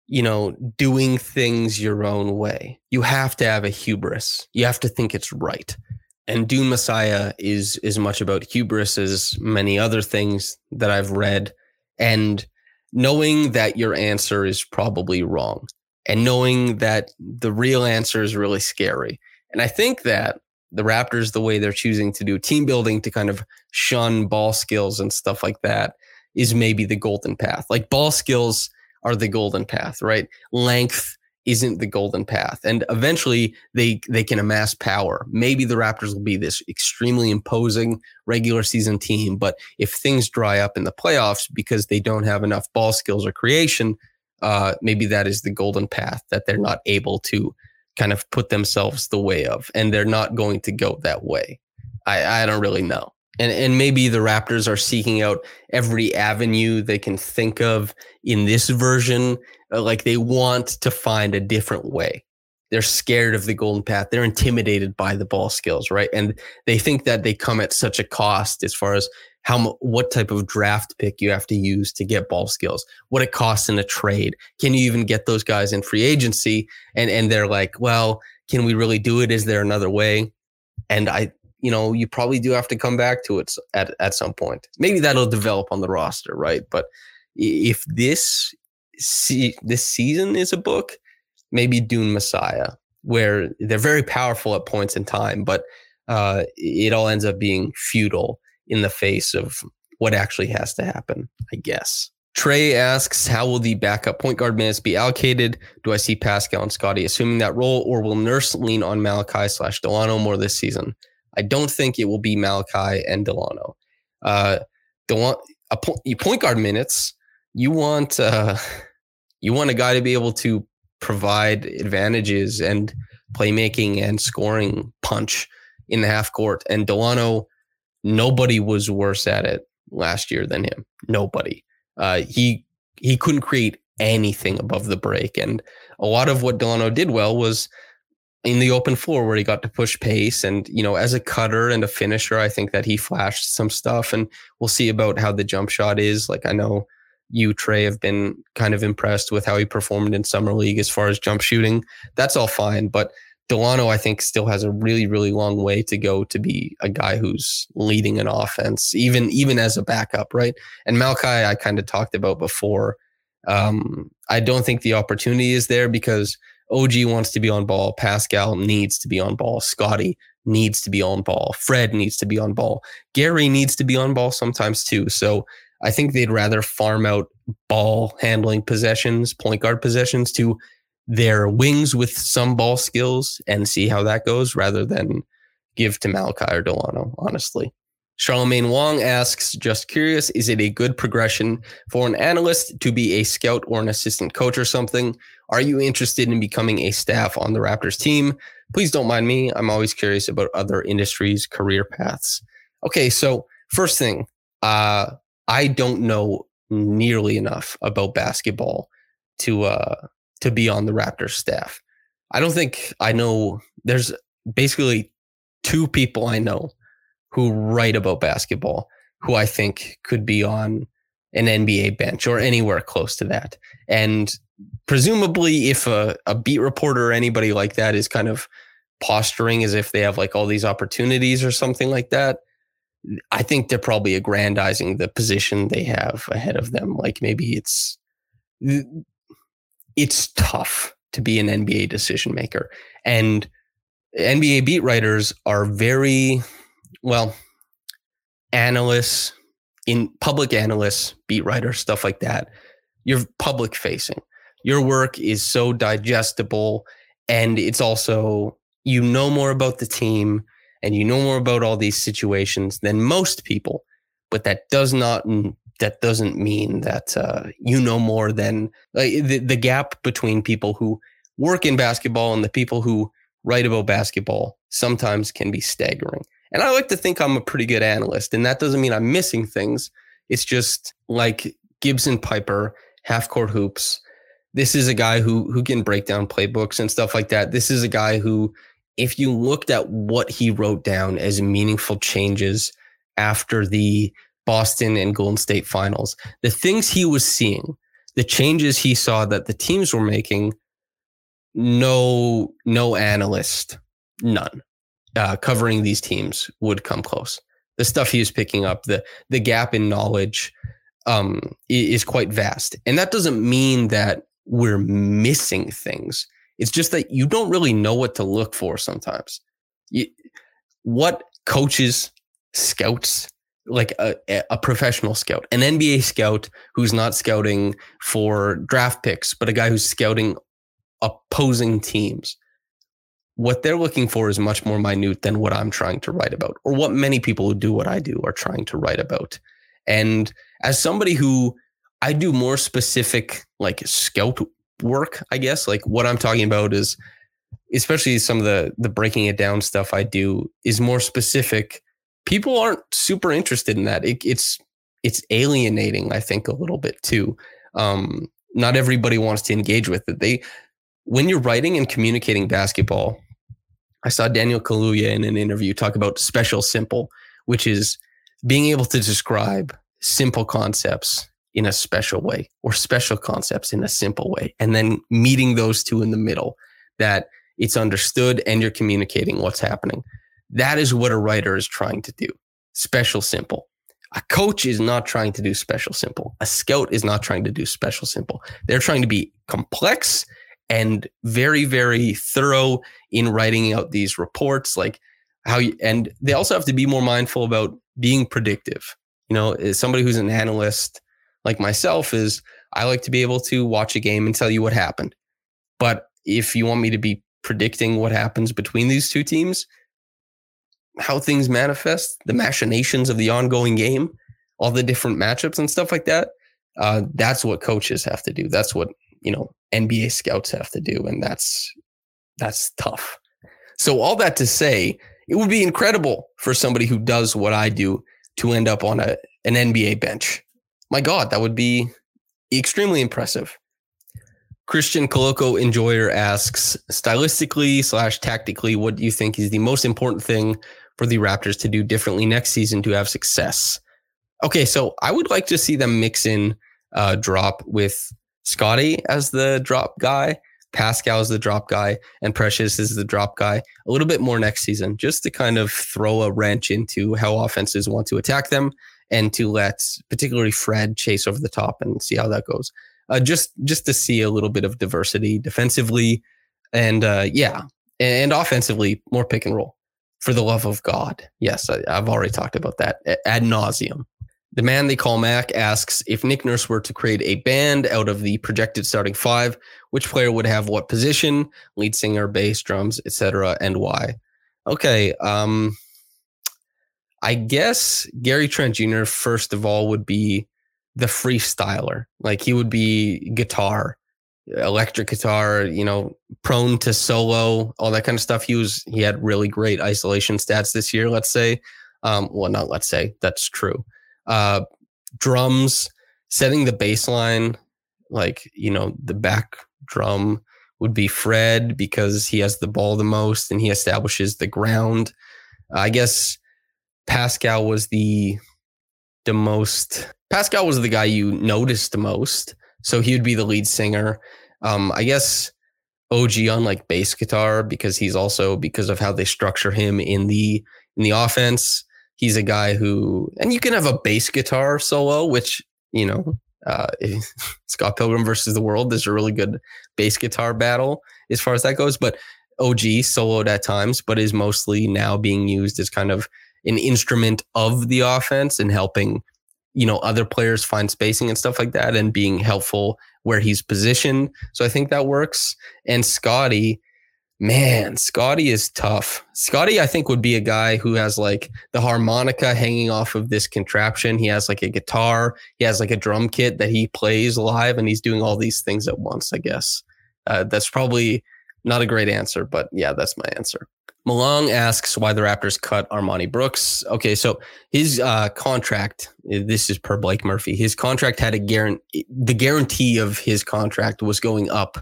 you know doing things your own way, you have to have a hubris. You have to think it's right. And Dune Messiah is as much about hubris as many other things that I've read. And knowing that your answer is probably wrong and knowing that the real answer is really scary. And I think that the Raptors, the way they're choosing to do team building to kind of shun ball skills and stuff like that, is maybe the golden path. Like ball skills are the golden path, right? Length isn't the golden path. And eventually they they can amass power. Maybe the Raptors will be this extremely imposing regular season team, but if things dry up in the playoffs because they don't have enough ball skills or creation, uh, maybe that is the golden path that they're not able to kind of put themselves the way of, and they're not going to go that way. I, I don't really know. And, and maybe the Raptors are seeking out every avenue they can think of in this version uh, like they want to find a different way. They're scared of the golden path. They're intimidated by the ball skills, right? And they think that they come at such a cost as far as how what type of draft pick you have to use to get ball skills, what it costs in a trade. Can you even get those guys in free agency? And and they're like, well, can we really do it? Is there another way? And I, you know, you probably do have to come back to it at at some point. Maybe that'll develop on the roster, right? But if this see this season is a book, maybe Dune Messiah, where they're very powerful at points in time, but uh, it all ends up being futile in the face of what actually has to happen, I guess. Trey asks, how will the backup point guard minutes be allocated? Do I see Pascal and Scottie assuming that role, or will Nurse lean on Malachi slash Dalano more this season? I don't think it will be Malachi and Dalano. Uh, Dalano, a point guard minutes you want uh, *laughs* you want a guy to be able to provide advantages and playmaking and scoring punch in the half court. And Dalano, nobody was worse at it last year than him. Nobody. Uh, he he couldn't create anything above the break, and a lot of what Dalano did well was in the open floor where he got to push pace. And you know as a cutter and a finisher i think that he flashed some stuff and we'll see about how the jump shot is. Like i know you trey have been kind of impressed with how he performed in summer league as far as jump shooting. That's all fine but dalano i think still has a really really long way to go to be a guy who's leading an offense even even as a backup right? And malachi i kind of talked about before. Um, i don't think the opportunity is there because OG wants to be on ball. Pascal needs to be on ball. Scottie needs to be on ball. Fred needs to be on ball. Gary needs to be on ball sometimes too. So I think they'd rather farm out ball handling possessions, point guard possessions to their wings with some ball skills and see how that goes rather than give to Malachi or Dalano, honestly. Charlemagne Wong asks, just curious, is it a good progression for an analyst to be a scout or an assistant coach or something? Are you interested in becoming a staff on the Raptors team? Please don't mind me. I'm always curious about other industries' career paths. Okay, so first thing, uh, I don't know nearly enough about basketball to uh, to be on the Raptors staff. I don't think I know. There's basically two people I know who write about basketball who I think could be on an NBA bench or anywhere close to that. And presumably, if a, a beat reporter or anybody like that is kind of posturing as if they have like all these opportunities or something like that, I think they're probably aggrandizing the position they have ahead of them. Like maybe it's it's tough to be an NBA decision maker. And NBA beat writers are very well, analysts, in public analysts, beat writers, stuff like that, you're public facing. Your work is so digestible and it's also you know more about the team and you know more about all these situations than most people, but that does not that doesn't mean that uh, you know more than the the gap between people who work in basketball and the people who write about basketball sometimes can be staggering. And I like to think I'm a pretty good analyst. And that doesn't mean I'm missing things. It's just like Gibson Pyper, half court hoops. This is a guy who who can break down playbooks and stuff like that. This is a guy who, if you looked at what he wrote down as meaningful changes after the Boston and Golden State finals, the things he was seeing, the changes he saw that the teams were making, no, no analyst, none uh, covering these teams would come close. The stuff he is picking up, the the gap in knowledge, um, is quite vast, and that doesn't mean that we're missing things. It's just that you don't really know what to look for sometimes. You, what coaches, scouts, like a, a professional scout, an NBA scout who's not scouting for draft picks, but a guy who's scouting opposing teams what they're looking for is much more minute than what I'm trying to write about, or what many people who do what I do are trying to write about. And as somebody who I do more specific, like scout work, I guess, like what I'm talking about is, especially some of the the breaking it down stuff I do is more specific. People aren't super interested in that. It, it's it's alienating, I think, a little bit too. Um, not everybody wants to engage with it. They when you're writing and communicating basketball, I saw Daniel Kaluuya in an interview talk about special simple, which is being able to describe simple concepts in a special way or special concepts in a simple way, and then meeting those two in the middle that it's understood and you're communicating what's happening. That is what a writer is trying to do. Special simple. A coach is not trying to do special simple. A scout is not trying to do special simple. They're trying to be complex and very very thorough in writing out these reports like how you and they also have to be more mindful about being predictive you know as somebody who's an analyst like myself is i like to be able to watch a game and tell you what happened but if you want me to be predicting what happens between these two teams how things manifest the machinations of the ongoing game all the different matchups and stuff like that Uh, that's what coaches have to do. That's what you know NBA scouts have to do, and that's that's tough. So all that to say, it would be incredible for somebody who does what I do to end up on a an NBA bench. My God, that would be extremely impressive. Christian Koloko Enjoyer asks, stylistically slash tactically, what do you think is the most important thing for the Raptors to do differently next season to have success? Okay, so I would like to see them mix in uh, drop with Scottie as the drop guy, Pascal is the drop guy, and Precious is the drop guy a little bit more next season, just to kind of throw a wrench into how offenses want to attack them and to let particularly Fred chase over the top and see how that goes. Uh, just just to see a little bit of diversity defensively, and uh, yeah, and offensively more pick and roll. For the love of God, yes, I, I've already talked about that ad nauseum. The man they call Mac asks if Nick Nurse were to create a band out of the projected starting five, which player would have what position, lead singer, bass, drums, etc., and why? Okay, um, I guess Gary Trent Jr. first of all would be the freestyler. Like he would be guitar, electric guitar, you know, prone to solo, all that kind of stuff. He was he had really great isolation stats this year, let's say. Um, well, not let's say, that's true uh, drums, setting the bass line, like, you know, the back drum would be Fred because he has the ball the most and he establishes the ground. I guess Pascal was the the most Pascal was the guy you noticed the most. So he would be the lead singer. Um, I guess OG on like bass guitar because he's also because of how they structure him in the in the offense he's a guy who, and you can have a bass guitar solo, which, you know, uh, *laughs* Scott Pilgrim versus the World, there's a really good bass guitar battle as far as that goes. But OG soloed at times, but is mostly now being used as kind of an instrument of the offense and helping, you know, other players find spacing and stuff like that and being helpful where he's positioned. So I think that works. And Scottie, Man, Scottie is tough. Scottie, I think, would be a guy who has like the harmonica hanging off of this contraption. He has like a guitar. He has like a drum kit that he plays live, and he's doing all these things at once. I guess uh, that's probably not a great answer, but yeah, that's my answer. Malong asks why the Raptors cut Armoni Brooks. Okay, so his uh, contract, this is per Blake Murphy, his contract had a guarantee, the guarantee of his contract was going up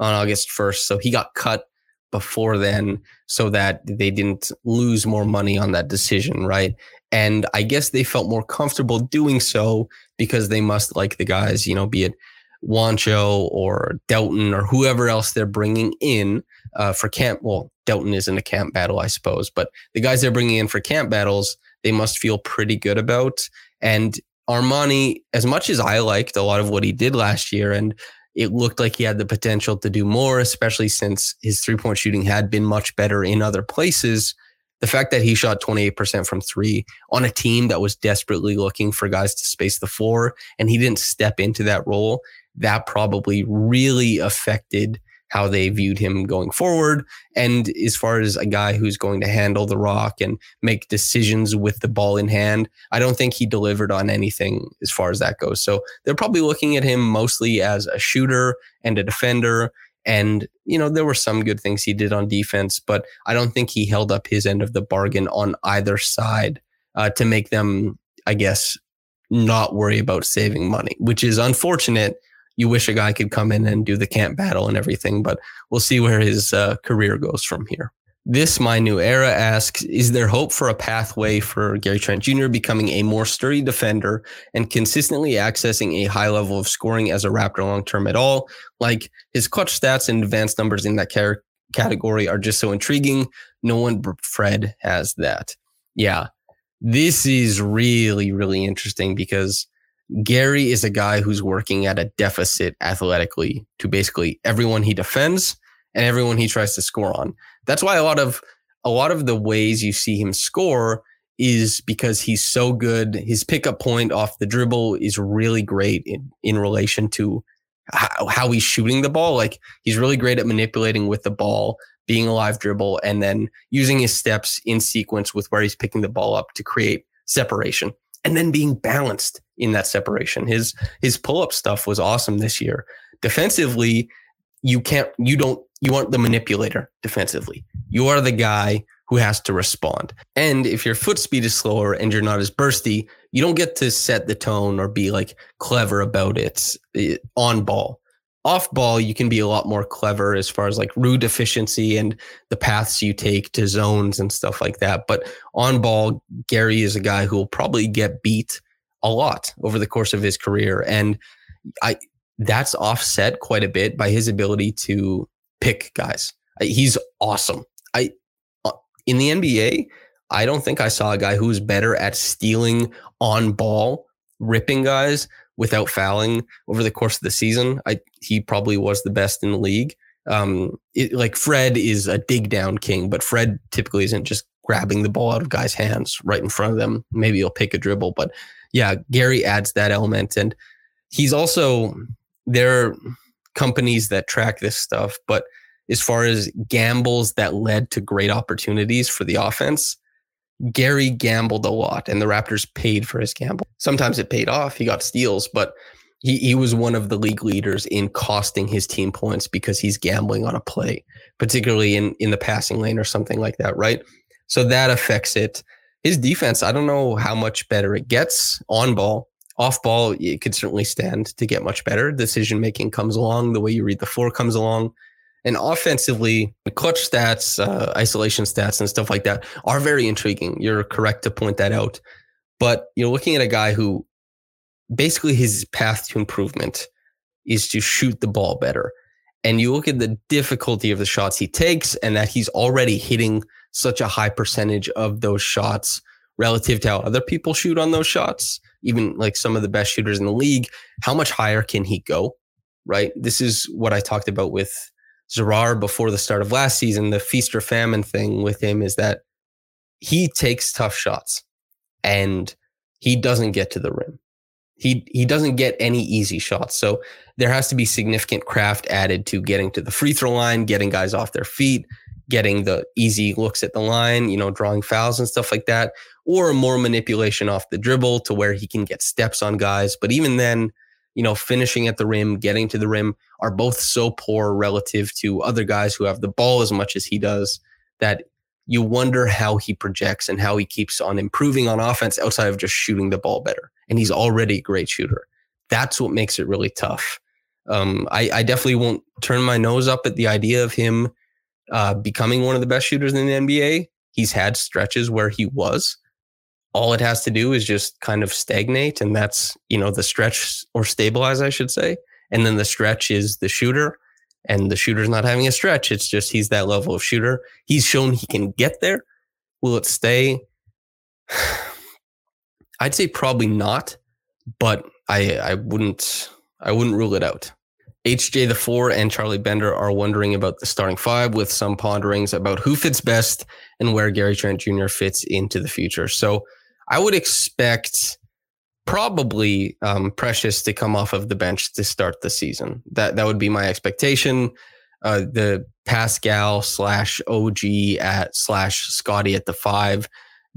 on August 1st. So he got cut before then so that they didn't lose more money on that decision, right? And I guess they felt more comfortable doing so because they must like the guys, you know, be it Juancho or Delton or whoever else they're bringing in uh, for camp. Well, Delton isn't a camp battle, I suppose, but the guys they're bringing in for camp battles, they must feel pretty good about. And Armoni, as much as I liked a lot of what he did last year, and it looked like he had the potential to do more, especially since his three point shooting had been much better in other places. The fact that he shot 28% from three on a team that was desperately looking for guys to space the floor and he didn't step into that role, that probably really affected how they viewed him going forward. And as far as a guy who's going to handle the rock and make decisions with the ball in hand, I don't think he delivered on anything as far as that goes. So they're probably looking at him mostly as a shooter and a defender. And, you know, there were some good things he did on defense, but I don't think he held up his end of the bargain on either side uh, to make them, I guess, not worry about saving money, which is unfortunate you wish a guy could come in and do the camp battle and everything, but we'll see where his uh, career goes from here. This My New Era asks Is there hope for a pathway for Gary Trent Jr. becoming a more sturdy defender and consistently accessing a high level of scoring as a Raptor long term at all? Like his clutch stats and advanced numbers in that car- category are just so intriguing. No one, Fred, has that. Yeah. This is really, really interesting because Gary is a guy who's working at a deficit athletically to basically everyone he defends and everyone he tries to score on. That's why a lot of a lot of the ways you see him score is because he's so good. His pickup point off the dribble is really great in, in relation to how, how he's shooting the ball. Like he's really great at manipulating with the ball, being a live dribble, and then using his steps in sequence with where he's picking the ball up to create separation. and then being balanced in that separation. His his pull up stuff was awesome this year. Defensively, you can't you don't you aren't the manipulator defensively. You are the guy who has to respond. And if your foot speed is slower and you're not as bursty, you don't get to set the tone or be like clever about it on ball. Off ball, you can be a lot more clever as far as like route efficiency and the paths you take to zones and stuff like that. But on ball, Gary is a guy who will probably get beat a lot over the course of his career. And I that's offset quite a bit by his ability to pick guys. He's awesome. I uh, in the NBA, I don't think I saw a guy who's better at stealing on ball, ripping guys without fouling over the course of the season. I he probably was the best in the league. Um, it, like Fred is a dig down king, but Fred typically isn't just grabbing the ball out of guys' hands right in front of them. Maybe he'll pick a dribble, but yeah, Gary adds that element, and he's also there. Are companies that track this stuff, but as far as gambles that led to great opportunities for the offense, Gary gambled a lot and the Raptors paid for his gamble. Sometimes it paid off. He got steals, but he, he was one of the league leaders in costing his team points because he's gambling on a play, particularly in, in the passing lane or something like that, right? So that affects it. His defense, I don't know how much better it gets on ball. Off ball, it could certainly stand to get much better. Decision making comes along, the way you read the floor comes along. And offensively, clutch stats, uh, isolation stats, and stuff like that are very intriguing. You're correct to point that out. But you're looking at a guy who basically his path to improvement is to shoot the ball better. And you look at the difficulty of the shots he takes and that he's already hitting such a high percentage of those shots relative to how other people shoot on those shots, even like some of the best shooters in the league. How much higher can he go? Right. This is what I talked about with Zarar before the start of last season, the feast or famine thing with him is that he takes tough shots and he doesn't get to the rim. He he doesn't get any easy shots. So there has to be significant craft added to getting to the free throw line, getting guys off their feet, getting the easy looks at the line, you know, drawing fouls and stuff like that, or more manipulation off the dribble to where he can get steps on guys. But even then, you know, finishing at the rim, getting to the rim are both so poor relative to other guys who have the ball as much as he does that you wonder how he projects and how he keeps on improving on offense outside of just shooting the ball better. And he's already a great shooter. That's what makes it really tough. Um, I, I, definitely won't turn my nose up at the idea of him uh, becoming one of the best shooters in the NBA. He's had stretches where he was, all it has to do is just kind of stagnate and that's you know the stretch or stabilize i should say. And then the stretch is the shooter and the shooter's not having a stretch. It's just he's that level of shooter. He's shown he can get there. Will it stay? *sighs* I'd say probably not but i i wouldn't i wouldn't rule it out HJ the four and Charlie Bender are wondering about the starting five with some ponderings about who fits best and where Gary Trent Jr. fits into the future. So I would expect probably um, Precious to come off of the bench to start the season. That that would be my expectation. Uh, the Pascal slash OG at slash Scottie at the five,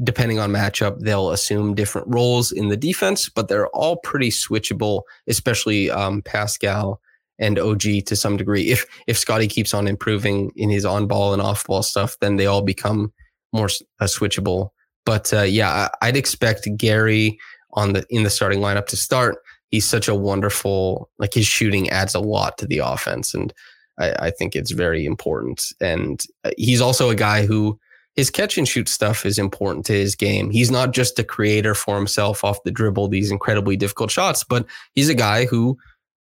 depending on matchup, they'll assume different roles in the defense, but they're all pretty switchable, especially um, Pascal and OG to some degree. If if Scottie keeps on improving in his on ball and off ball stuff, then they all become more uh, switchable but uh, yeah, I'd expect Gary on the in the starting lineup to start. He's such a wonderful like his shooting adds a lot to the offense, and I, I think it's very important. And uh, he's also a guy who his catch and shoot stuff is important to his game. He's not just a creator for himself off the dribble, these incredibly difficult shots, but he's a guy who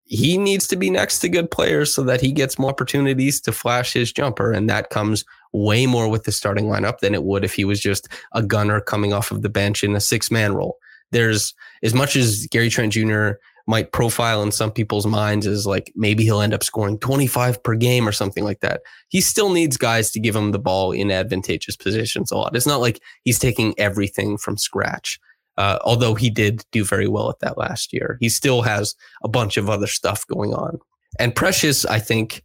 he needs to be next to good players so that he gets more opportunities to flash his jumper. And that comes way more with the starting lineup than it would if he was just a gunner coming off of the bench in a six man role. There's as much as Gary Trent Jr. might profile in some people's minds as like maybe he'll end up scoring 25 per game or something like that. He still needs guys to give him the ball in advantageous positions a lot. It's not like he's taking everything from scratch. Uh, although he did do very well at that last year, he still has a bunch of other stuff going on. And Precious, I think,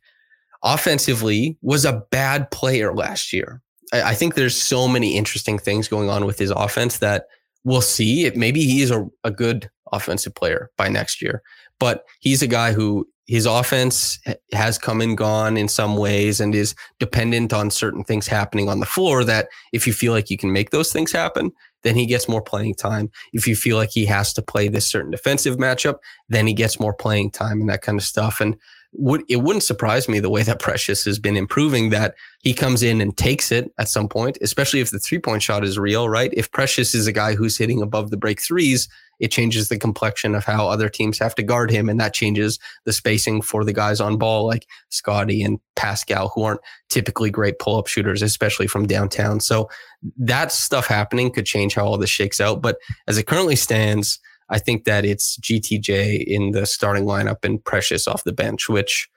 offensively was a bad player last year. I, I think there's so many interesting things going on with his offense that we'll see. It maybe he's a, a good offensive player by next year, but he's a guy who his offense has come and gone in some ways and is dependent on certain things happening on the floor that if you feel like you can make those things happen, then he gets more playing time. If you feel like he has to play this certain defensive matchup, then he gets more playing time and that kind of stuff. And would it wouldn't surprise me the way that Precious has been improving that he comes in and takes it at some point, especially if the three point shot is real, right? If Precious is a guy who's hitting above the break threes, it changes the complexion of how other teams have to guard him. And that changes the spacing for the guys on ball like Scottie and Pascal, who aren't typically great pull up shooters, especially from downtown. So that stuff happening could change how all this shakes out. But as it currently stands, I think that it's GTJ in the starting lineup and Precious off the bench, which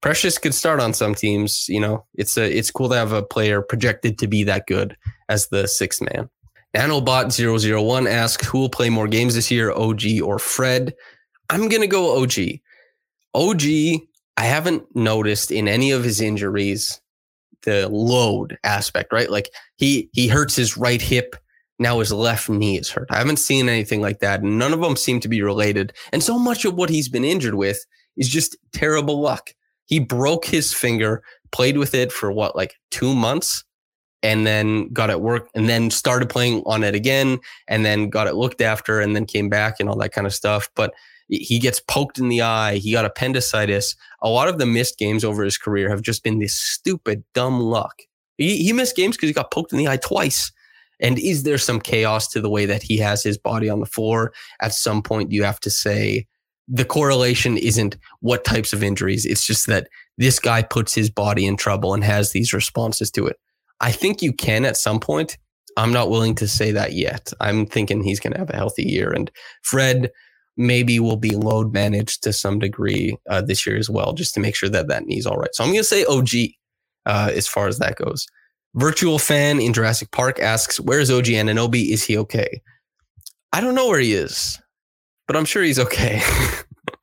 Precious could start on some teams. You know, it's a it's cool to have a player projected to be that good as the sixth man. Nanobot001 asks who will play more games this year, OG or Fred? I'm gonna go OG. OG, I haven't noticed in any of his injuries the load aspect, right? Like he he hurts his right hip now his left knee is hurt. I haven't seen anything like that. None of them seem to be related. And so much of what he's been injured with is just terrible luck. He broke his finger, played with it for what, like two months, and then got it work and then started playing on it again and then got it looked after and then came back and all that kind of stuff. But he gets poked in the eye. He got appendicitis. A lot of the missed games over his career have just been this stupid, dumb luck. He, he missed games because he got poked in the eye twice and is there some chaos to the way that he has his body on the floor? At some point, you have to say the correlation isn't what types of injuries. It's just that this guy puts his body in trouble and has these responses to it. I think you can at some point. I'm not willing to say that yet. I'm thinking he's going to have a healthy year. And Fred maybe will be load managed to some degree uh, this year as well, just to make sure that that knee's all right. So I'm going to say OG uh, as far as that goes. Virtual fan in Jurassic Park asks, Where's OG Anunoby? Is he okay? I don't know where he is, but I'm sure he's okay.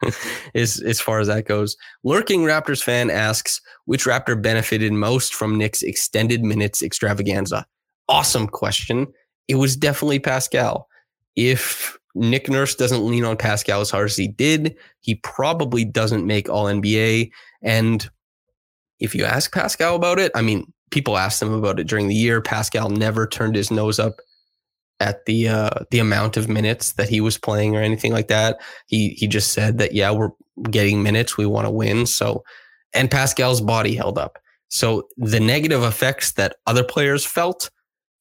*laughs* as, as far as that goes. Lurking Raptors fan asks, Which Raptor benefited most from Nick's extended minutes extravaganza? Awesome question. It was definitely Pascal. If Nick Nurse doesn't lean on Pascal as hard as he did, he probably doesn't make All NBA. And if you ask Pascal about it, I mean, people asked him about it during the year. Pascal never turned his nose up at the uh, the amount of minutes that he was playing or anything like that. He he just said that yeah, we're getting minutes, we want to win. So and Pascal's body held up. So the negative effects that other players felt,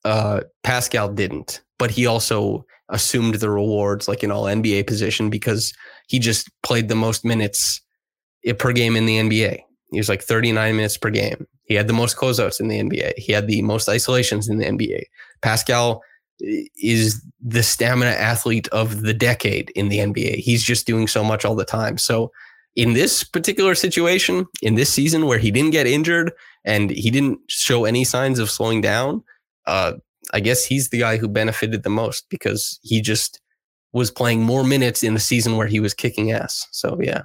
uh, Pascal didn't. But he also assumed the rewards like an all NBA position because he just played the most minutes eh, per game in the NBA. He was like 39 minutes per game. He had the most closeouts in the NBA. He had the most isolations in the NBA. Pascal is the stamina athlete of the decade in the NBA. He's just doing so much all the time. So in this particular situation, in this season where he didn't get injured and he didn't show any signs of slowing down, uh, I guess he's the guy who benefited the most because he just was playing more minutes in the season where he was kicking ass. So yeah.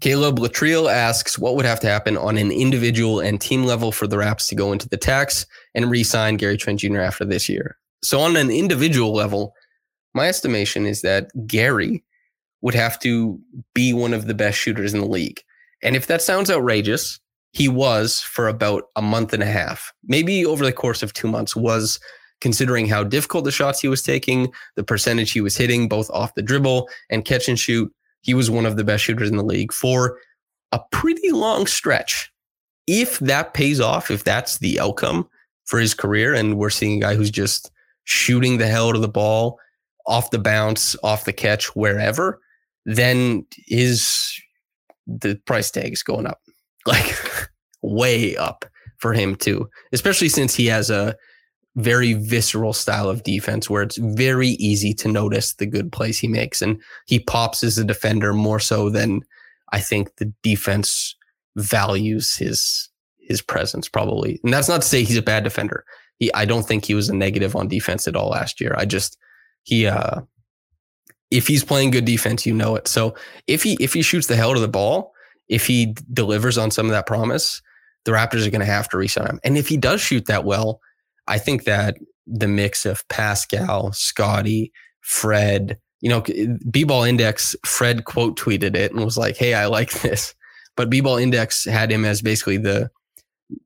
Caleb Latriel asks, what would have to happen on an individual and team level for the Raps to go into the tax and re-sign Gary Trent Jr. after this year? So on an individual level, my estimation is that Gary would have to be one of the best shooters in the league. And if that sounds outrageous, he was for about a month and a half, maybe over the course of two months, was considering how difficult the shots he was taking, the percentage he was hitting, both off the dribble and catch and shoot, he was one of the best shooters in the league for a pretty long stretch. If that pays off, if that's the outcome for his career, and we're seeing a guy who's just shooting the hell out of the ball off the bounce, off the catch, wherever, then his the price tag is going up, *laughs* like *laughs* way up for him too. Especially since he has a very visceral style of defense where it's very easy to notice the good plays he makes. And he pops as a defender more so than I think the defense values his his presence probably. And that's not to say he's a bad defender. He I don't think he was a negative on defense at all last year. I just he uh if he's playing good defense, you know it. So if he if he shoots the hell to the ball, if he delivers on some of that promise, the Raptors are going to have to resign him. And if he does shoot that well, I think that the mix of Pascal, Scottie, Fred, you know, B ball index, Fred quote tweeted it and was like, Hey, I like this. But B ball index had him as basically the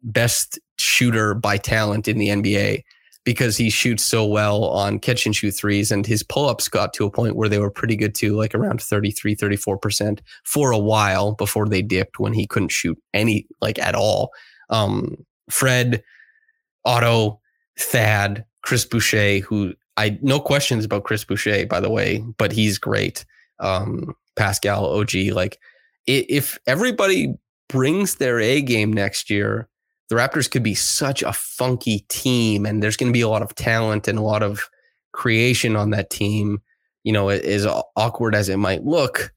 best shooter by talent in the NBA because he shoots so well on catch and shoot threes and his pull-ups got to a point where they were pretty good too like around 33 34% for a while before they dipped when he couldn't shoot any like at all um, fred otto thad chris boucher who i no questions about chris boucher by the way but he's great um, pascal og like if everybody brings their a game next year the Raptors could be such a funky team, and there's going to be a lot of talent and a lot of creation on that team. You know, as awkward as it might look,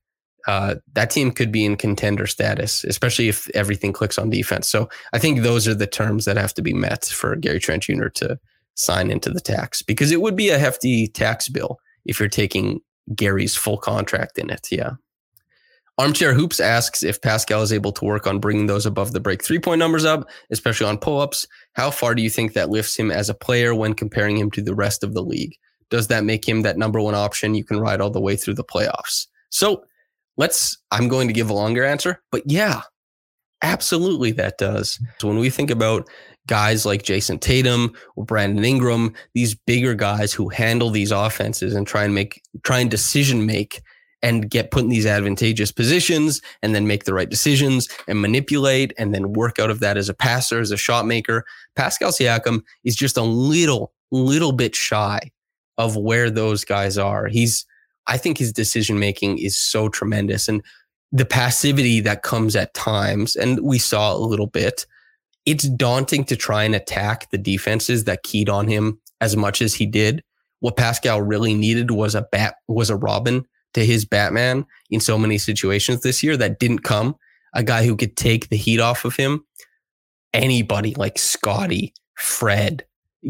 uh, that team could be in contender status, especially if everything clicks on defense. So I think those are the terms that have to be met for Gary Trent Jr. to sign into the tax because it would be a hefty tax bill if you're taking Gary's full contract in it. Yeah. Armchair Hoops asks if Pascal is able to work on bringing those above the break three point numbers up, especially on pull ups. How far do you think that lifts him as a player when comparing him to the rest of the league? Does that make him that number one option you can ride all the way through the playoffs? So let's, I'm going to give a longer answer, but yeah, absolutely that does. So when we think about guys like Jayson Tatum or Brandon Ingram, these bigger guys who handle these offenses and try and make, try and decision make and get put in these advantageous positions and then make the right decisions and manipulate and then work out of that as a passer, as a shot maker. Pascal Siakam is just a little, little bit shy of where those guys are. He's, I think his decision making is so tremendous and the passivity that comes at times, and we saw a little bit, it's daunting to try and attack the defenses that keyed on him as much as he did. What Pascal really needed was a bat, was a Robin to his Batman in so many situations this year that didn't come. A guy who could take the heat off of him. Anybody like Scottie, Fred,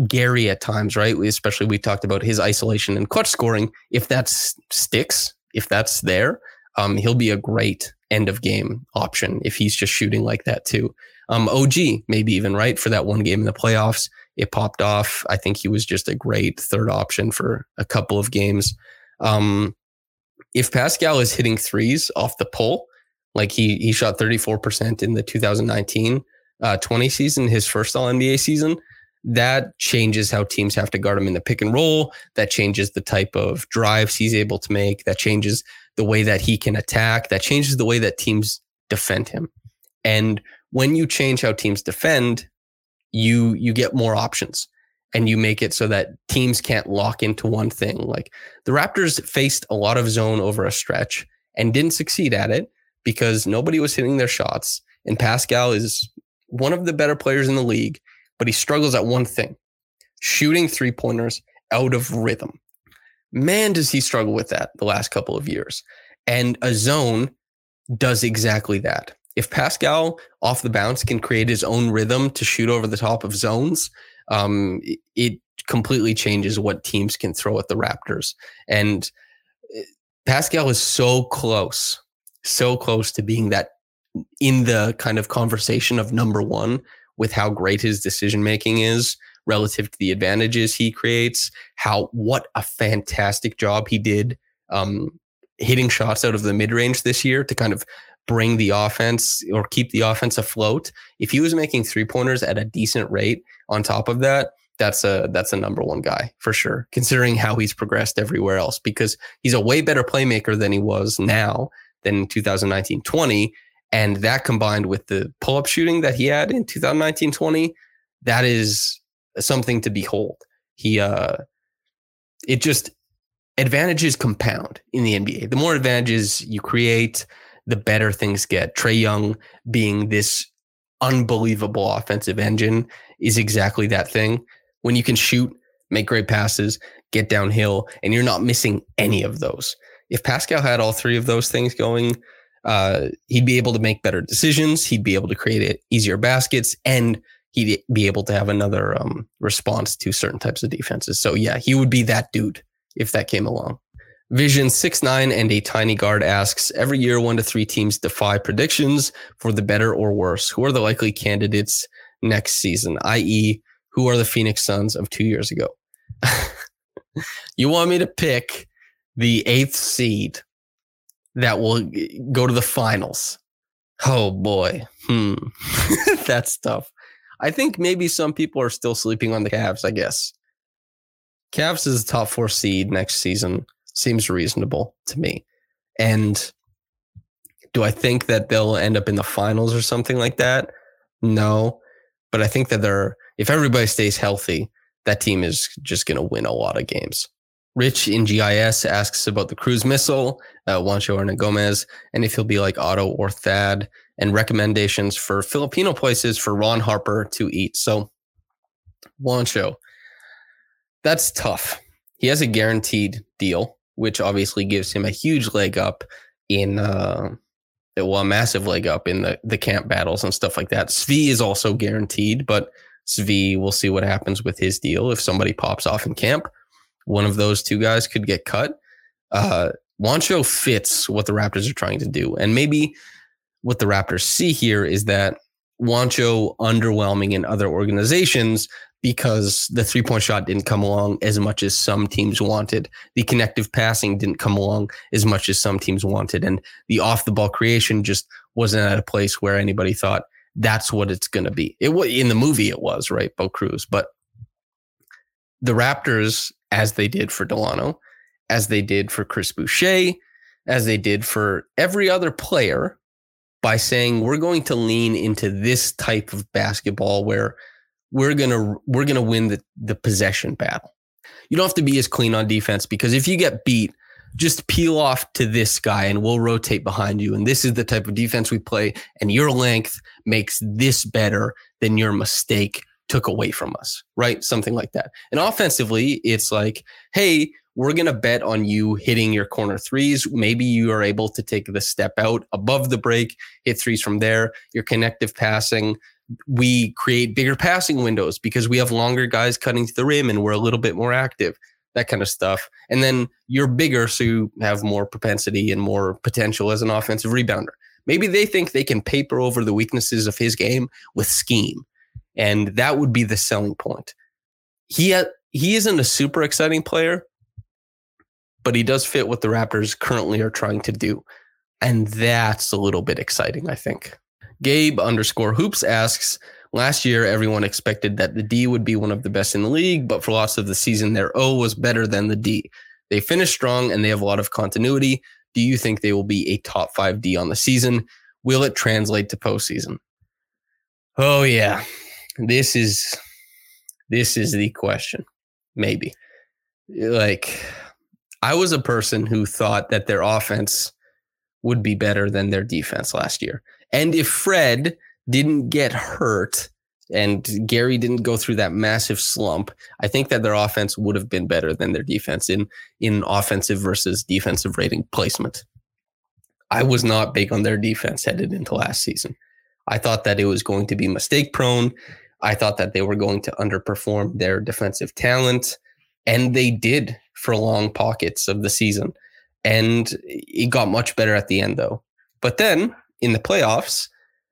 Gary at times, right? We, especially we talked about his isolation and clutch scoring. If that sticks, if that's there, um, he'll be a great end of game option if he's just shooting like that too. Um, OG, maybe even right for that one game in the playoffs. It popped off. I think he was just a great third option for a couple of games. Um, if Pascal is hitting threes off the pull, like he he shot 34% in the 2019 uh, 20 season, his first All NBA season, that changes how teams have to guard him in the pick and roll. That changes the type of drives he's able to make. That changes the way that he can attack. That changes the way that teams defend him. And when you change how teams defend, you you get more options and you make it so that teams can't lock into one thing. Like the Raptors faced a lot of zone over a stretch and didn't succeed at it because nobody was hitting their shots. And Pascal is one of the better players in the league, but he struggles at one thing shooting three pointers out of rhythm. Man, does he struggle with that the last couple of years. And a zone does exactly that. If Pascal off the bounce can create his own rhythm to shoot over the top of zones, um, it completely changes what teams can throw at the Raptors. And eh, Pascal is so close, so close to being that in the kind of conversation of number one with how great his decision making is relative to the advantages he creates. How what a fantastic job he did um, hitting shots out of the mid range this year to kind of bring the offense or keep the offense afloat. If he was making three pointers at a decent rate on top of that, that's a that's a number one guy for sure, considering how he's progressed everywhere else because he's a way better playmaker than he was now than 2019 20. And that combined with the pull up shooting that he had in 2019 20, that is something to behold. He, uh, it just advantages compound in the NBA. The more advantages you create, the better things get. Trae Young being this unbelievable offensive engine is exactly that thing. When you can shoot, make great passes, get downhill, and you're not missing any of those. If Pascal had all three of those things going, uh, he'd be able to make better decisions. He'd be able to create easier baskets, and he'd be able to have another um, response to certain types of defenses. So yeah, he would be that dude if that came along. Vision six nine and a tiny guard asks every year one to three teams defy predictions for the better or worse. Who are the likely candidates next season? I.e., who are the Phoenix Suns of two years ago. *laughs* you want me to pick the eighth seed that will go to the finals? Oh boy. Hmm. *laughs* That's tough. I think maybe some people are still sleeping on the Cavs, I guess. Cavs is a top four seed next season. Seems reasonable to me. And do I think that they'll end up in the finals or something like that? No. But I think that they're, if everybody stays healthy, that team is just going to win a lot of games. Rich in GIS asks about the cruise missile, uh, Juancho Hernangomez, and if he'll be like Otto or Thad, and recommendations for Filipino places for Ron Harper to eat. So, Juancho, that's tough. He has a guaranteed deal, which obviously gives him a huge leg up in, uh, well, a massive leg up in the, the camp battles and stuff like that. Svi is also guaranteed, but Svi, we'll see what happens with his deal if somebody pops off in camp one of those two guys could get cut. Uh, Juancho fits what the Raptors are trying to do. And maybe what the Raptors see here is that Juancho underwhelming in other organizations because the three point shot didn't come along as much as some teams wanted. The connective passing didn't come along as much as some teams wanted. And the off the ball creation just wasn't at a place where anybody thought that's what it's going to be. It in the movie, it was right, Bo Cruz, but the Raptors as they did for Dalano, as they did for Chris Boucher, as they did for every other player by saying we're going to lean into this type of basketball where we're going to we're going to win the the possession battle. You don't have to be as clean on defense because if you get beat, just peel off to this guy and we'll rotate behind you and this is the type of defense we play and your length makes this better than your mistake took away from us, right? Something like that. And offensively, it's like, hey, we're going to bet on you hitting your corner threes. Maybe you are able to take the step out above the break, hit threes from there. Your connective passing. We create bigger passing windows because we have longer guys cutting to the rim and we're a little bit more active, that kind of stuff. And then you're bigger, so you have more propensity and more potential as an offensive rebounder. Maybe they think they can paper over the weaknesses of his game with scheme and that would be the selling point. He ha- he isn't a super exciting player, but he does fit what the Raptors currently are trying to do, and that's a little bit exciting, I think. Gabe underscore hoops asks. Last year, everyone expected that the D would be one of the best in the league, but for lots of the season, their O was better than the D. They finished strong and they have a lot of continuity. Do you think they will be a top five D on the season? Will it translate to postseason? Oh, yeah this is this is the question. Maybe. Like I was a person who thought that their offense would be better than their defense last year. And if Fred didn't get hurt and Gary didn't go through that massive slump, I think that their offense would have been better than their defense in in offensive versus defensive rating placement. I was not big on their defense headed into last season. I thought that it was going to be mistake prone I thought that they were going to underperform their defensive talent, and they did for long pockets of the season. And it got much better at the end, though. But then in the playoffs,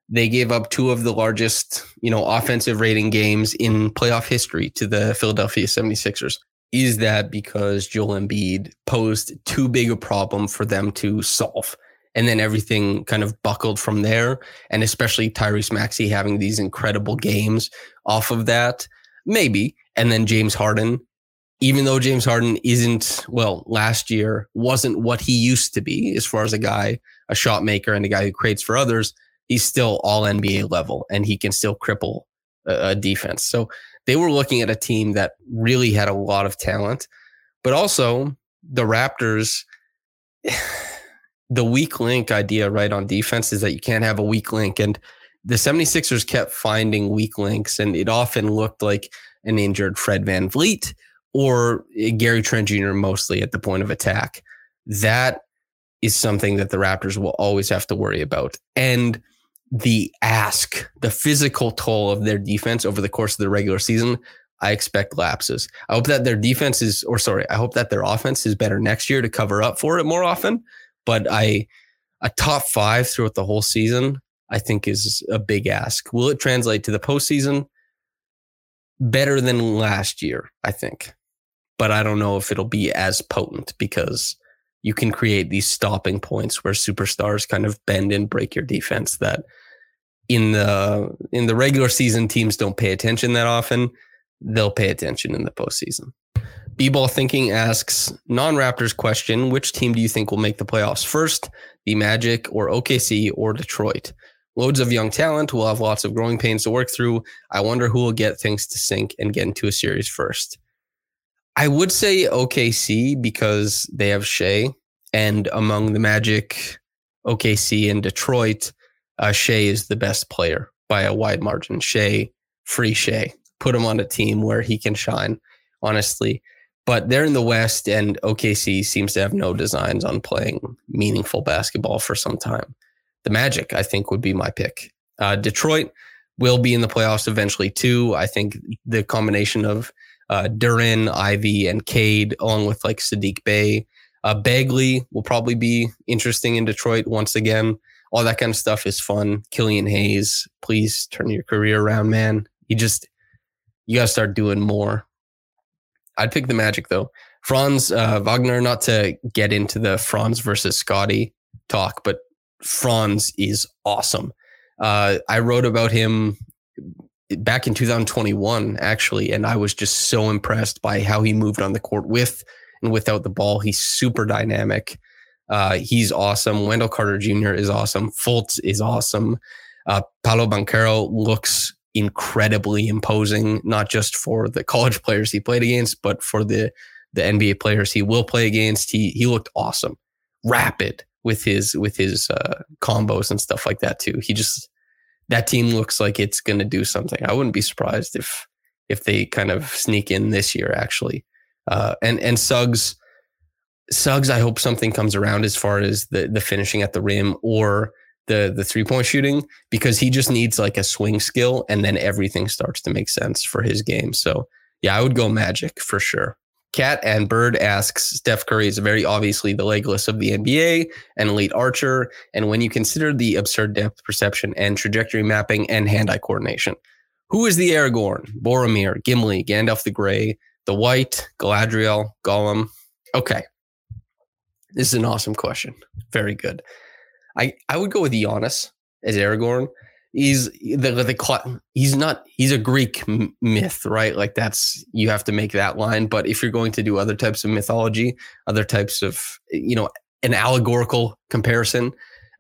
they gave up two of the largest, you know, offensive rating games in playoff history to the Philadelphia 76ers. Is that because Joel Embiid posed too big a problem for them to solve? And then everything kind of buckled from there. And especially Tyrese Maxey having these incredible games off of that, maybe. And then James Harden, even though James Harden isn't, well, last year wasn't what he used to be as far as a guy, a shot maker and a guy who creates for others, he's still all NBA level and he can still cripple a, defense. So they were looking at a team that really had a lot of talent, but also the Raptors the weak link idea right on defense is that you can't have a weak link and the 76ers kept finding weak links and it often looked like an injured Fred Van VanVleet or eh, Gary Trent Jr. mostly at the point of attack. That is something that the Raptors will always have to worry about. And the ask, the physical toll of their defense over the course of the regular season, I expect lapses. I hope that their defense is, or sorry, I hope that their offense is better next year to cover up for it more often but I a top five throughout the whole season, I think is a big ask. Will it translate to the postseason? better than last year, I think. But I don't know if it'll be as potent because you can create these stopping points where superstars kind of bend and break your defense that in the in the regular season teams don't pay attention that often. They'll pay attention in the postseason. B-ball thinking asks non-Raptors question: Which team do you think will make the playoffs first? The Magic or OKC or Detroit? Loads of young talent will have lots of growing pains to work through. I wonder who will get things to sync and get into a series first. I would say OKC because they have Shai, and among the Magic, OKC and Detroit, uh, Shai is the best player by a wide margin. Shai, free Shai, put him on a team where he can shine. Honestly, but they're in the West, and OKC seems to have no designs on playing meaningful basketball for some time the Magic, I think, would be my pick. Uh, Detroit will be in the playoffs eventually too. I think the combination of uh, Duren, Ivey, and Cade, along with like Saddiq Bey, uh, Bagley will probably be interesting in Detroit once again. All that kind of stuff is fun. Killian Hayes, please turn your career around, man. You just you gotta start doing more. I'd pick the Magic though. Franz uh, Wagner, not to get into the Franz versus Scottie talk, but Franz is awesome. Uh, I wrote about him back in 2021, actually, and I was just so impressed by how he moved on the court with and without the ball. He's super dynamic. Uh, he's awesome. Wendell Carter Jr. is awesome. Fultz is awesome. Uh, Paolo Banchero looks incredibly imposing, not just for the college players he played against, but for the the NBA players he will play against. He he looked awesome, rapid, with his with his uh, combos and stuff like that too. He just that team looks like it's going to do something. I wouldn't be surprised if if they kind of sneak in this year actually. Uh, and and Suggs Suggs, I hope something comes around as far as the the finishing at the rim or the the three point shooting because he just needs like a swing skill and then everything starts to make sense for his game. So yeah, I would go Magic for sure. Cat and Bird asks Steph Curry is very obviously the Legolas of the NBA, an elite archer. And when you consider the absurd depth perception and trajectory mapping and hand eye coordination, who is the Aragorn, Boromir, Gimli, Gandalf the Grey, the White, Galadriel, Gollum? Okay. This is an awesome question. Very good. I, I would go with Giannis as Aragorn he's the the he's not he's a Greek myth, right? Like that's you have to make that line. But if you're going to do other types of mythology, other types of you know an allegorical comparison,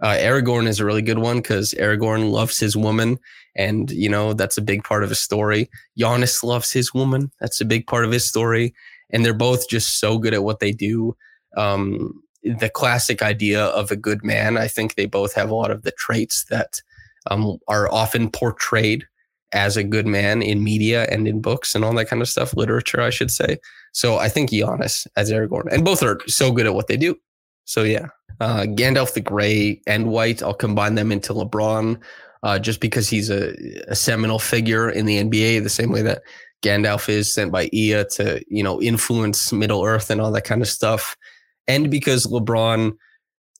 uh, Aragorn is a really good one because Aragorn loves his woman, and you know that's a big part of his story. Giannis loves his woman. That's a big part of his story, and they're both just so good at what they do. Um, the classic idea of a good man, I think they both have a lot of the traits that um, are often portrayed as a good man in media and in books and all that kind of stuff, literature, I should say. So I think Giannis as Aragorn, and both are so good at what they do. So yeah, uh, Gandalf the Grey and White, I'll combine them into LeBron, uh, just because he's a, a, seminal figure in the NBA, the same way that Gandalf is sent by Ea to you know influence Middle Earth and all that kind of stuff, and because LeBron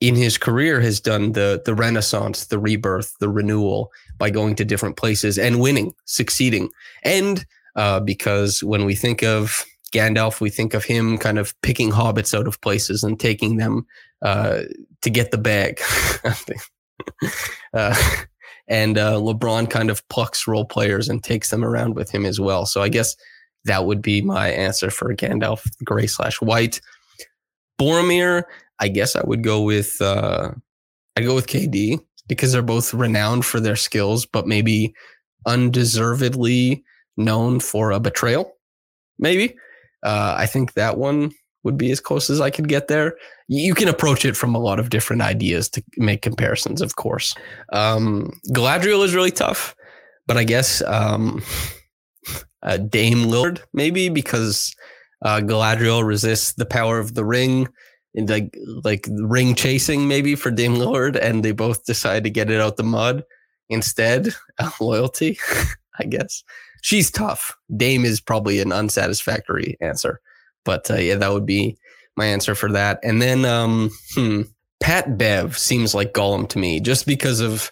in his career has done the the renaissance, the rebirth, the renewal by going to different places and winning, succeeding. And uh, because when we think of Gandalf, we think of him kind of picking hobbits out of places and taking them uh, to get the bag. *laughs* *laughs* uh, and uh, LeBron kind of plucks role players and takes them around with him as well. So I guess that would be my answer for Gandalf, gray slash white. Boromir, I guess I would go with uh, I'd go with KD because they're both renowned for their skills, but maybe undeservedly known for a betrayal. Maybe uh, I think that one would be as close as I could get there. You can approach it from a lot of different ideas to make comparisons, of course. Um, Galadriel is really tough, but I guess um, *laughs* uh, Dame Lillard maybe because uh, Galadriel resists the power of the ring and like like ring chasing maybe for Dame Lord, and they both decide to get it out the mud instead. *laughs* loyalty, *laughs* I guess. She's tough. Dame is probably an unsatisfactory answer, but uh, yeah, that would be my answer for that. And then, um, hmm, Pat Bev seems like Gollum to me, just because of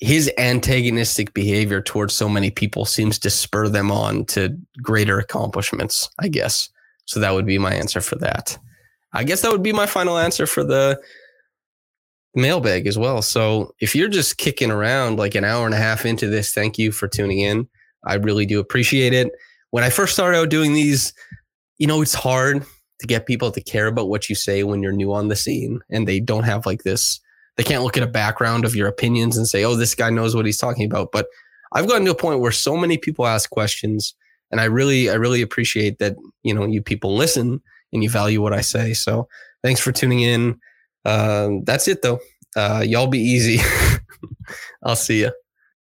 his antagonistic behavior towards so many people seems to spur them on to greater accomplishments, I guess. So that would be my answer for that. I guess that would be my final answer for the mailbag as well. So if you're just kicking around like an hour and a half into this, thank you for tuning in. I really do appreciate it. When I first started out doing these, you know, it's hard to get people to care about what you say when you're new on the scene and they don't have like this they can't look at a background of your opinions and say, oh, this guy knows what he's talking about. But I've gotten to a point where so many people ask questions and I really, I really appreciate that, you know, you people listen and you value what I say. So thanks for tuning in. Uh, that's it though. Uh, y'all be easy. *laughs* I'll see you.